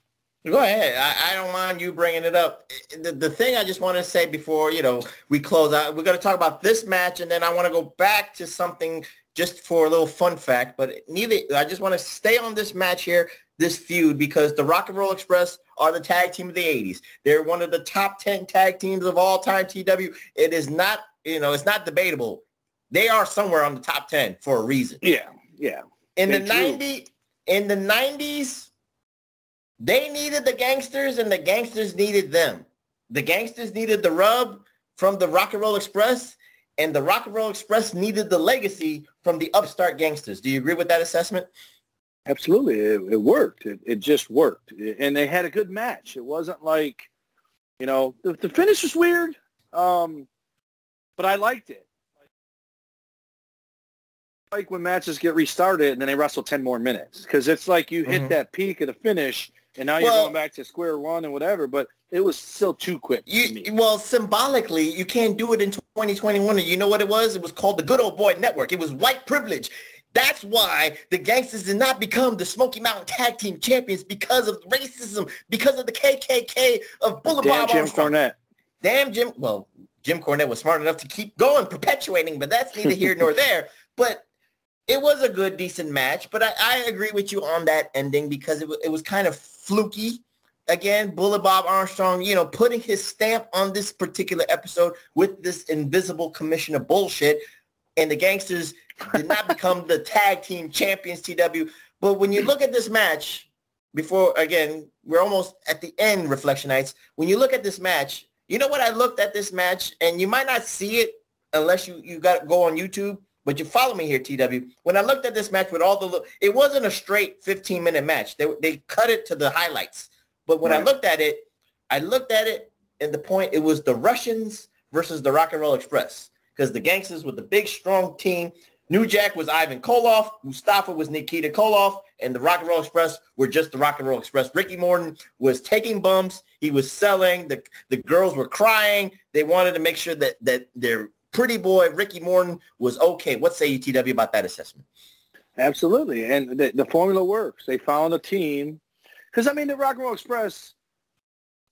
I: Go ahead. I, I don't mind you bringing it up. The, the thing I just want to say before, you know, we close out, we're going to talk about this match, and then I want to go back to something just for a little fun fact. But neither, I just want to stay on this match here, this feud, because the Rock and Roll Express are the tag team of the 80s. They're one of the top 10 tag teams of all time, TW. It is not, you know, it's not debatable. They are somewhere on the top 10 for a reason.
K: Yeah, yeah.
I: In the
K: They drew.
I: 90 in the 90s, they needed the Gangstas and the Gangstas needed them. The Gangstas needed the rub from the Rock and Roll Express and the Rock and Roll Express needed the legacy from the upstart Gangstas. Do you agree with that assessment?
K: Absolutely. It, it worked. It, it just worked. And they had a good match. It wasn't like, you know, the, the finish was weird, um, but I liked it. Like when matches get restarted and then they wrestle 10 more minutes because it's like you hit
I: Mhm.
K: that peak of the finish and now you're
I: Well-
K: going back to square one and whatever, but it was still too quick.
I: You, well, symbolically, you can't do it in 2021. And you know what it was? It was called the Good Old Boy Network. It was white privilege. That's why the Gangstas did not become the Smoky Mountain Tag Team Champions because of racism, because of the KKK of Boulevard
K: Damn Jim
I: Armstrong.
K: Cornette.
I: Damn Jim. Well, Jim Cornette was smart enough to keep going, perpetuating, but that's neither here nor [LAUGHS] there. But it was a good, decent match. But I, I agree with you on that ending because it, it was kind of fluky. Again, Bullet Bob Armstrong, you know, putting his stamp on this particular episode with this invisible commissioner bullshit. And the Gangstas did not [LAUGHS] become the tag team champions, TW. But when you look at this match, before, again, we're almost at the end, Reflectionites. When you look at this match, you know what I looked at this match, and you might not see it unless you, you got go on YouTube, but you follow me here, TW. When I looked at this match with all the, it wasn't a straight 15-minute match. They, they cut it to the highlights. But when I looked at it, I looked at it, and the point, it was the Russians versus the Rock and Roll Express. Because the Gangstas were the big, strong team. New Jack was Ivan Koloff. Mustafa was Nikita Koloff. And the Rock and Roll Express were just the Rock and Roll Express. Ricky Morton was taking bumps. He was selling. The, the girls were crying. They wanted to make sure that, that their pretty boy, Ricky Morton, was okay. What say you, TW, about that assessment?
K: Absolutely, and the, the formula works. They found a team, because I mean, the Rock and Roll Express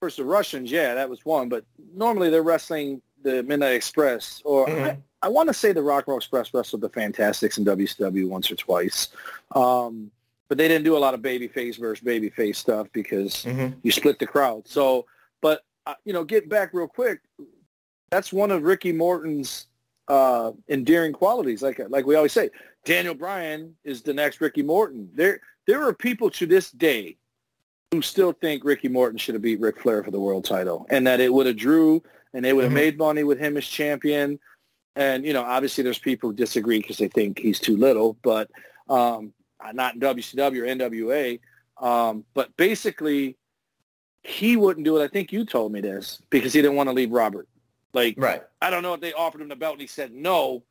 K: versus the Russians, yeah, that was one. But normally they're wrestling the Midnight Express, or I, I want to say the Rock and Roll Express wrestled the Fantastics in WCW once or twice, um, but they didn't do a lot of babyface versus babyface stuff because you split the crowd. So, but uh, you know, get back real quick, that's one of Ricky Morton's uh, endearing qualities. Like like we always say, Daniel Bryan is the next Ricky Morton. There there are people to this day who still think Ricky Morton should have beat Ric Flair for the world title, and that it would have drew, and they would have
I: Mhm.
K: made money with him as champion. And you know, obviously, there's people who disagree because they think he's too little, but um, not in WCW or NWA. Um, but basically, he wouldn't do it. I think you told me this because he didn't want to leave Robert. Like,
I: right.
K: I don't know if they offered him the belt and he said no,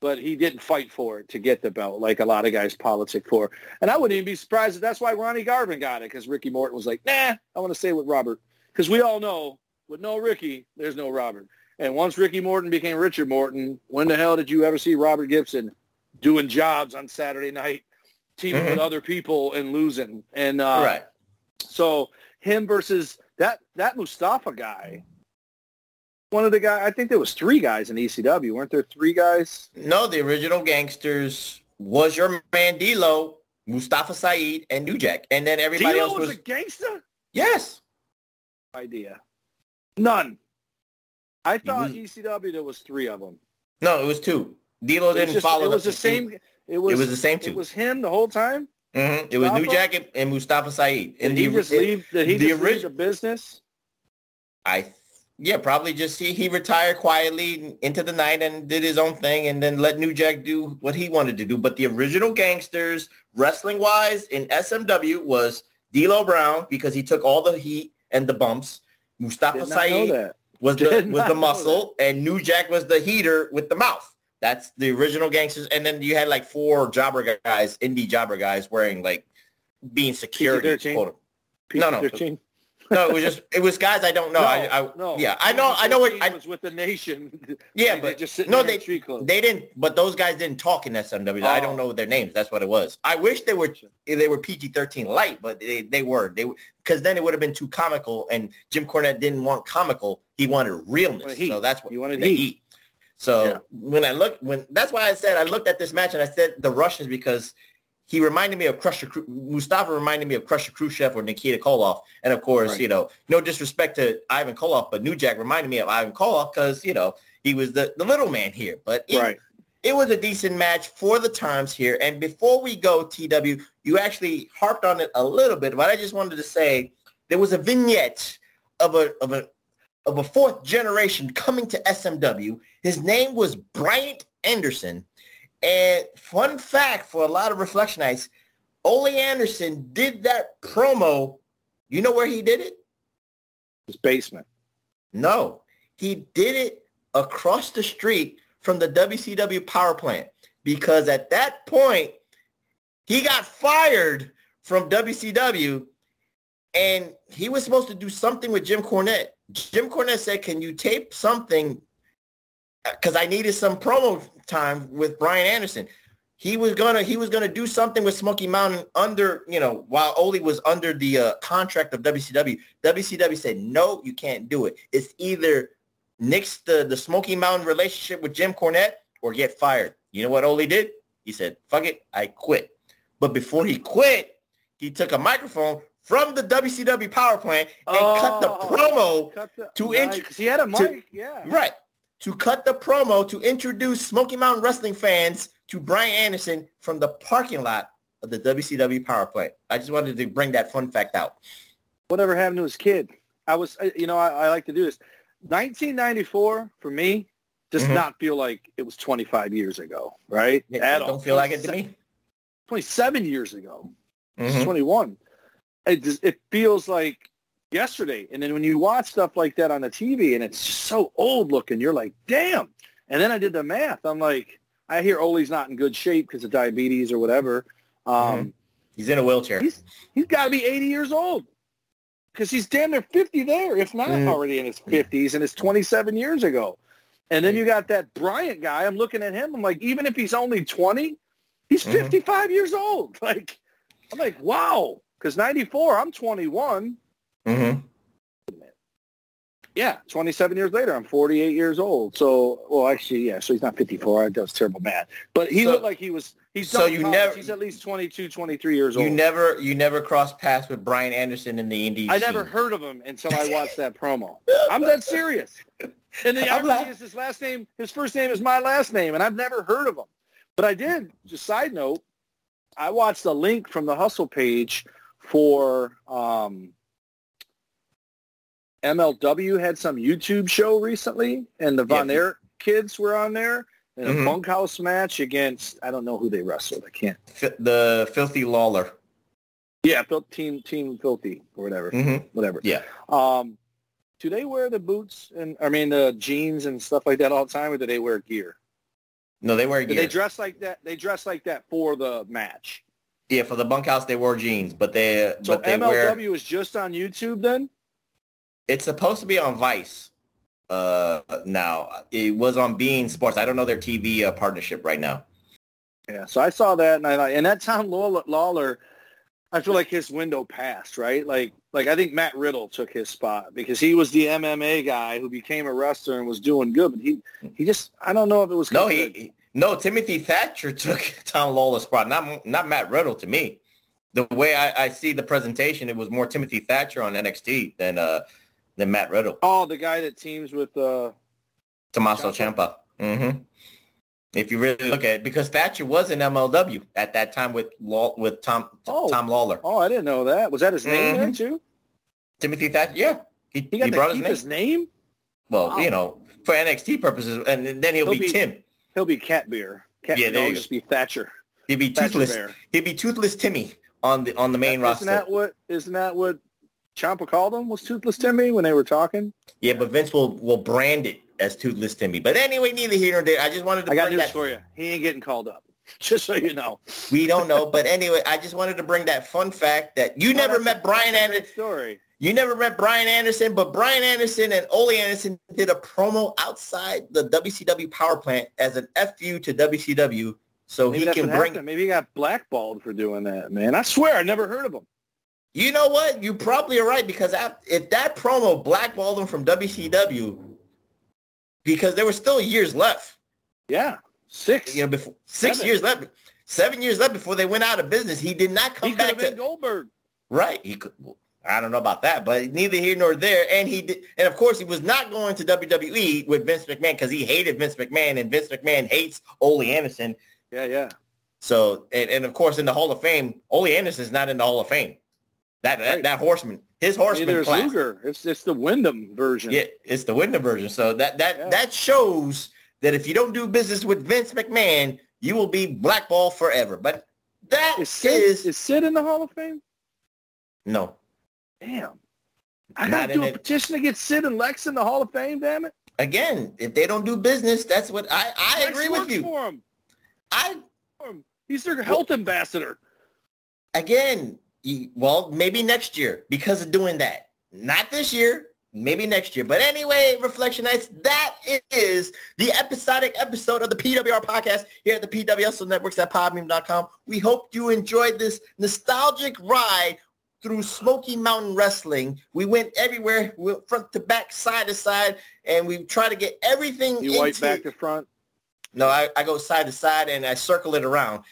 K: but he didn't fight for it to get the belt like a lot of guys politic for. And I wouldn't even be surprised if that's why Ronnie Garvin got it because Ricky Morton was like, nah, I want to stay with Robert. Because we all know with no Ricky, there's no Robert. And once Ricky Morton became Richard Morton, when the hell did you ever see Robert Gibson doing jobs on Saturday night, teaming
I: Mhm.
K: with other people and losing? And uh,
I: Right.
K: so him versus that that Mustafa guy one of the guys. I think there was three guys in ECW. Weren't there three guys?
I: No, the original Gangstas was your man D'Lo, Mustafa Saeed, and New Jack, and then everybody
K: D'Lo
I: else
K: was
I: was
K: a gangster.
I: yes.
K: Idea. None. I thought
I: was-
K: ECW there was three of them.
I: No, it was two. D'Lo didn't
K: just-
I: follow.
K: it was the
I: two.
K: same. It was.
I: was the same two.
K: It was him the whole time.
I: Mhm. It was New? Jack and, and Mustafa Saeed.
K: Did
I: And
K: he
I: the,
K: just leave? Did he
I: the
K: just leave the business?
I: I yeah, probably just he he retired quietly into the night and did his own thing, and then let New Jack do what he wanted to do. But the original Gangstas, wrestling wise, in SMW was D'Lo Brown because he took all the heat and the bumps. Mustafa Saeed was the was the muscle, and New Jack was the heater with the mouth. That's the original Gangstas, and then you had like four jobber guys, indie jobber guys, wearing like being security. No, no,
K: PG-13?
I: No. It was just it was guys I don't know. I, I
K: no.
I: yeah, I know, I know what I
K: was with the nation. [LAUGHS]
I: yeah, but
K: just sitting
I: no, they they didn't. But those guys didn't talk in SMW. I don't
K: Oh.
I: know their names. That's what it was. I wish they were they were PG thirteen light, but they, they were they because then it would have been too comical. And Jim Cornette didn't want comical. He wanted realness.
K: Wanted.
I: So that's what
K: He wanted
I: the
K: heat.
I: So
K: Yeah.
I: when I look when that's why I said I looked at this match and I said the Russians because he reminded me of Crusher Mustafa reminded me of Crusher Khrushchev or Nikita Koloff. And of course,
K: Right.
I: you know, no disrespect to Ivan Koloff, but New Jack reminded me of Ivan Koloff because, you know, he was the, the little man here. But it,
K: Right.
I: it was a decent match for the times here. And before we go, TW, you actually harped on it a little bit, but I just wanted to say there was a vignette of a of a of a fourth generation coming to SMW. His name was Bryant Anderson. And fun fact for a lot of reflectionites, Ole Anderson did that promo. You know where he did it?
K: His basement.
I: No, he did it across the street from the WCW power plant because at that point he got fired from WCW and he was supposed to do something with Jim Cornette. Jim Cornette said, "Can you tape something?" Because I needed some promo time with Brian Anderson. He was gonna he was gonna do something with Smoky Mountain under you know while Ole was under the uh, contract of WCW. WCW said no, you can't do it. It's either nix the the Smoky Mountain relationship with Jim Cornette or get fired. You know what Ole did? He said, "Fuck it, I quit." But before he quit, he took a microphone from the WCW power plant and cut the
K: Oh,
I: promo
K: cut the-
I: to int-
K: he had a
I: to-
K: mic, yeah.
I: Right. To cut the promo to introduce Smoky Mountain Wrestling fans to Brian Anderson from the parking lot of the WCW power plant. I just wanted to bring that fun fact out.
K: Whatever happened to his kid? I was, you know, I, I like to do this. 1994 for me does
I: Mhm.
K: not feel like it was 25 years ago, right?
I: Yeah,
K: At
I: it don't feel like it to me.
K: 27 years ago.
I: Mhm.
K: 21. It just, it feels like yesterday. And then when you watch stuff like that on the TV and it's so old looking, you're like, damn. And then I did the math. I'm like, I hear Ole's not in good shape because of diabetes or whatever. Um,
I: He's in a wheelchair.
K: He's he's got to be 80 years old because he's damn near 50 there, if not
I: Mm.
K: already in his 50s, and it's 27 years ago. And then you got that Bryant guy. I'm looking at him. I'm like, even if he's only 20, he's
I: Mhm.
K: 55 years old. [LAUGHS] Like, I'm like, wow. Because 94, I'm 21.
I: Mm-hmm.
K: Yeah, 27 years later, I'm 48 years old. So, well, actually, yeah. So he's not 54. That was terrible math. But he
I: So-
K: looked like he was. He's
I: so you
K: college.
I: never-
K: He's at least 22, 23 years old.
I: You never you never crossed paths with Brian Anderson in the Indies.
K: I never heard of him until I watched that promo. [LAUGHS] I'm that serious. And the
I: I'm
K: irony is his last name, his first name is my last name, and I've never heard of him. But I did. Just side note, I watched a link from the Hustle page for um, MLW had some YouTube show recently, and the Von
I: Yeah.
K: Erich kids were on there in a
I: Mhm.
K: bunkhouse match against I don't know who they wrestled. I can't.
I: Fi- the Filthy Lawlor.
K: Yeah, team team filthy or whatever,
I: Mm-hmm.
K: whatever.
I: Yeah.
K: Um, do they wear the boots and I mean the jeans and stuff like that all the time, or do they wear gear?
I: No, they wear
K: Do they dress like that? They dress like that for the match.
I: yeah, for the bunkhouse they wore jeans, but they
K: So
I: but they wear.
K: MLW is just on YouTube then.
I: It's supposed to be on Vice. Uh, now it was on beIN Sports. I don't know their TV uh, partnership right now.
K: Yeah. So I saw that and I and that Tom Lawlor, Lawlor I feel like his window passed, right? Like, like I think Matt Riddle took his spot because he was the MMA guy who became a wrestler and was doing good, but he, he just, I don't know if it was.
I: No, he, he no. Timothy Thatcher took [LAUGHS] Tom Lawlor's spot, not not Matt Riddle. To me, the way I, I see the presentation, it was more Timothy Thatcher on NXT than uh than Matt Riddle.
K: Oh, the guy that teams with uh
I: Tommaso Ciampa. Mm-hmm. If you really look at it, because Thatcher was in MLW at that time with Law with Tom
K: Oh.
I: Tom Lawlor.
K: Oh, I didn't know that. Was that his name
I: Mhm.
K: too?
I: Timothy Thatcher, yeah. He,
K: He got
I: he
K: to
I: brought
K: keep
I: his
K: his
I: name.
K: name.
I: Well,
K: Wow.
I: you know, for NXT purposes, and then he'll,
K: He'll
I: be,
K: be-
I: Tim.
K: He'll be Cat Beer. Cat
I: Yeah,
K: Beer just be Thatcher.
I: He'll be
K: Thatcher
I: toothless.
K: Bear.
I: He'll be toothless Timmy on the on the main roster.
K: Isn't that what? Isn't that what Ciampa called him? Was Toothless Timmy when they were talking?
I: Yeah, but Vince will will brand it as toothless Timmy. But anyway, neither here nor there. I just wanted to
K: I got
I: bring
K: news
I: that.
K: for you. He ain't getting called up. [LAUGHS] Just so you know.
I: We don't know, but anyway, I just wanted to bring that fun fact that you oh,
K: never
I: met Brian Anderson.
K: story.
I: You never met Brian Anderson, but Brian Anderson and Ole Anderson did a promo outside the WCW power plant as an FU to WCW, so
K: Maybe
I: he can bring.
K: happened. Maybe he got blackballed for doing that, man. I swear, I never heard of him.
I: You know what? You probably are right because if that promo blackballed him from WCW, because there were still years left.
K: Yeah, six.
I: You know, before six
K: Seven.
I: years left, seven years left before they went out of business. He did not come
K: He could
I: back
K: have been
I: to
K: Goldberg.
I: right. He could. well, I don't know about that, but neither here nor there. And he did, and of course, he was not going to WWE with Vince McMahon because he hated Vince McMahon, and Vince McMahon hates Ole Anderson.
K: Yeah, yeah.
I: So, and, and of course, in the Hall of Fame, Ole Anderson's not in the Hall of Fame. That that,
K: Right.
I: that horseman, his horseman
K: Neither is
I: class.
K: Luger. It's it's the Windham version.
I: Yeah, it's the Windham version. So that that
K: Yeah.
I: that shows that if you don't do business with Vince McMahon, you will be blackballed forever. But that
K: Is
I: is,
K: Sid, is Sid in the Hall of Fame?
I: no.
K: Damn. I gotta do a
I: it.
K: petition to get Sid and Lex in the Hall of Fame, damn it.
I: Again, if they don't do business, that's what I I
K: Lex
I: agree with you.
K: For him.
I: I
K: He's their health ambassador.
I: again, well, maybe next year because of doing that. Not this year, maybe next year. But anyway, Reflectionites, that is the episodic episode of the PWR podcast here at the PWSL Networks at podbean.com. We hope you enjoyed this nostalgic ride through Smoky Mountain Wrestling. We went everywhere, we went front to back, side to side, and we try to get everything
K: You white back to front.
I: no, I, I go side to side and I circle it around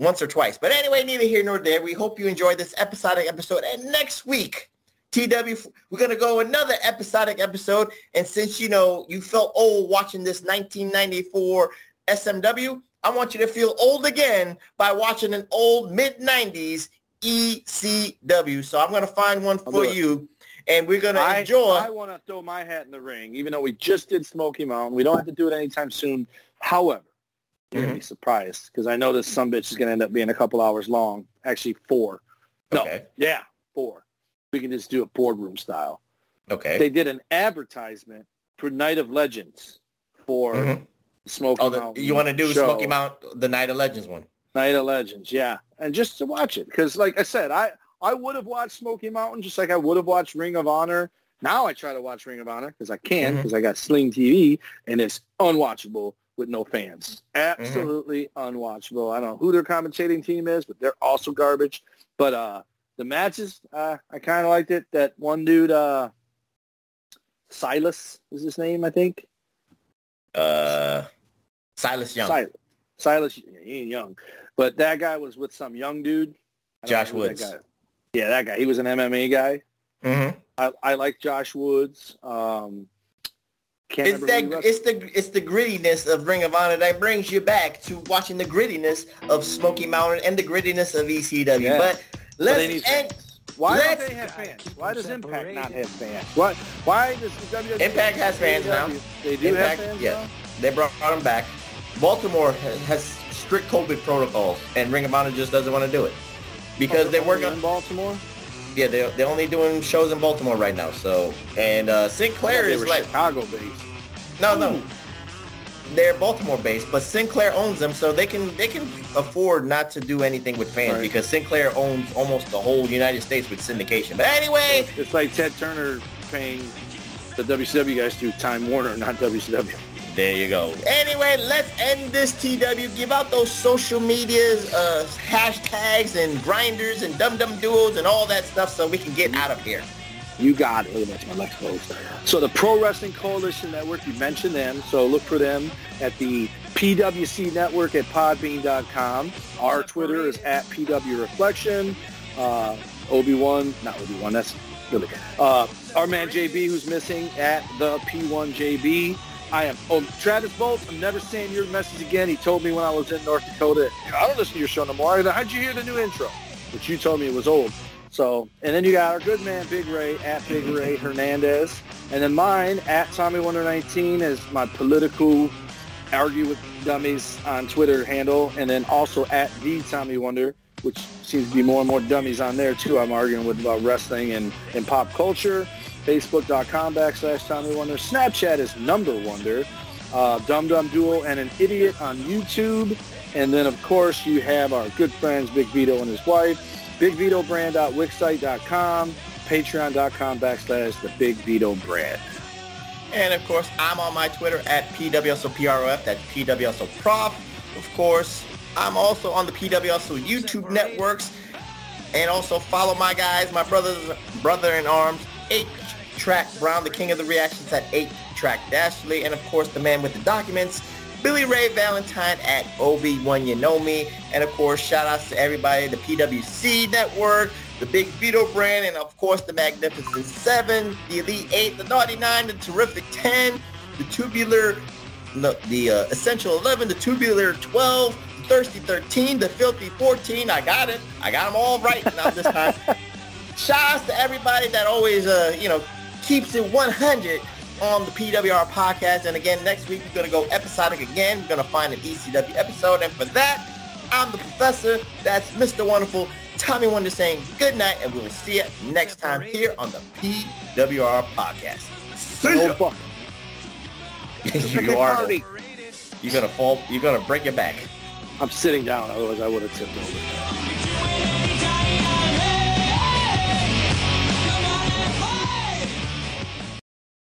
I: once or twice. But anyway, neither here nor there. We hope you enjoyed this episodic episode. And next week, TW, we're going to go another episodic episode. And since, you know, you felt old watching this 1994 SMW, I want you to feel old again by watching an old mid-90s ECW. So I'm going to find one for you. And we're going to enjoy.
K: I want to throw my hat in the ring, even though we just did Smoky Mountain. We don't have to do it anytime soon. However, you're
I: Mm-hmm.
K: to be surprised because I know this some bitch is going to end up being a couple hours long. Actually, four. No,
I: Okay.
K: yeah, four. We can just do it boardroom style.
I: Okay.
K: They did an advertisement for Night of Legends for
I: Mhm.
K: Smoky
I: Oh,
K: Mountain.
I: you want to do
K: show.
I: Smoky Mount, the Night of Legends one?
K: Night of Legends, yeah, and just to watch it because, like I said, I I would have watched Smoky Mountain just like I would have watched Ring of Honor. Now I try to watch Ring of Honor because I can because I got Sling TV and it's unwatchable with no fans. Absolutely unwatchable. I don't know who their commentating team is, but they're also garbage. But uh, the matches, uh, I kind of liked it. That one dude, uh, Silas is his name, I think.
I: Uh, Silas Young.
K: Silas. Silas, he ain't young, but that guy was with some young dude.
I: Josh
K: that
I: Woods.
K: guy- Yeah, that guy. He was an MMA guy.
I: Mm-hmm.
K: I, I like Josh Woods. Um,
I: It's that it's the it's the grittiness of Ring of Honor that brings you back to watching the grittiness of Smoky Mountain and the grittiness of ECW.
K: Yeah.
I: But
K: But
I: let's
K: need
I: end.
K: fans. Why don't they have fans? Why does Impact not have fans? Why? Why does WWE?
I: Impact has fans now.
K: They do
I: Impact,
K: have fans
I: yeah,
K: now.
I: they brought them back. Baltimore ha- has strict COVID protocols, and Ring of Honor just doesn't want to do it because
K: Oh,
I: they oh,
K: they're
I: work on
K: in Baltimore.
I: Yeah, they're, they're only doing shows in Baltimore right now. So, and uh, Sinclair is like,
K: Chicago based.
I: no, no, they're Baltimore based, but Sinclair owns them, so they can they can afford not to do anything with fans
K: Right.
I: because Sinclair owns almost the whole United States with syndication. But anyway,
K: It's like Ted Turner paying the WCW guys to Time Warner, not WCW.
I: There you go. Anyway, let's end this TW. Give out those social medias, uh, hashtags and grinders and dum dum duos and all that stuff so we can get out of here.
K: You got it. That's my legs closed. So the Pro Wrestling Coalition Network, you mentioned them. So look for them at the PWC Network at podbean.com. Our Twitter is at PW Reflection. Uh, Obi-Wan, not Obi-Wan, that's really uh, our man JB who's missing at the P1JB. I am oh Travis Bolts. I'm never saying your message again. He told me when I was in North Dakota, I don't listen to your show no more. How'd you hear the new intro? But you told me it was old. So, and then you got our good man Big Ray at Big Ray Hernandez, and then mine at Tommy Wonder 19 is my political argue with dummies on Twitter handle, and then also at the Tommy Wonder, which seems to be more and more dummies on there too. I'm arguing with about wrestling and, and pop culture. Facebook.com backslash Tommy Wonder. Snapchat is Number Wonder. Uh, Dum Dum Duo and an Idiot on YouTube. And then, of course, you have our good friends Big Vito and his wife. BigVitoBrand.wixsite.com. Patreon.com backslash the Big Vito Brand.
I: And of course, I'm on my Twitter at PWSOPROF. That's PWSOPROF. Of course, I'm also on the PWSO YouTube networks. And also follow my guys, my brothers, brother in arms, 8-Track Brown, the king of the reactions at 8-Track Dashley. And of course, the man with the documents, Billy Ray Valentine at OB1 You Know Me. And of course, shout outs to everybody, the PWC network, the Big Vito brand, and of course the Magnificent Seven, the Elite Eight, the Naughty Nine, the Terrific Ten, the Tubular, no, the uh, Essential Eleven, the Tubular Twelve, the Thirsty Thirteen, the Filthy Fourteen. I got it. I got them all right now this time. [LAUGHS] Shout outs to everybody that always, uh, you know, keeps it 100 on the PWR podcast. And again, next week we're going to go episodic again. We're going to find an ECW episode. And for that, I'm the professor. That's Mr. Wonderful. Tommy Wonder saying good night, and we'll see you next time here on the PWR podcast.
K: See ya. [LAUGHS]
I: you are. The, you're gonna fall. You're gonna break your back.
K: I'm sitting down, otherwise I would have tipped over.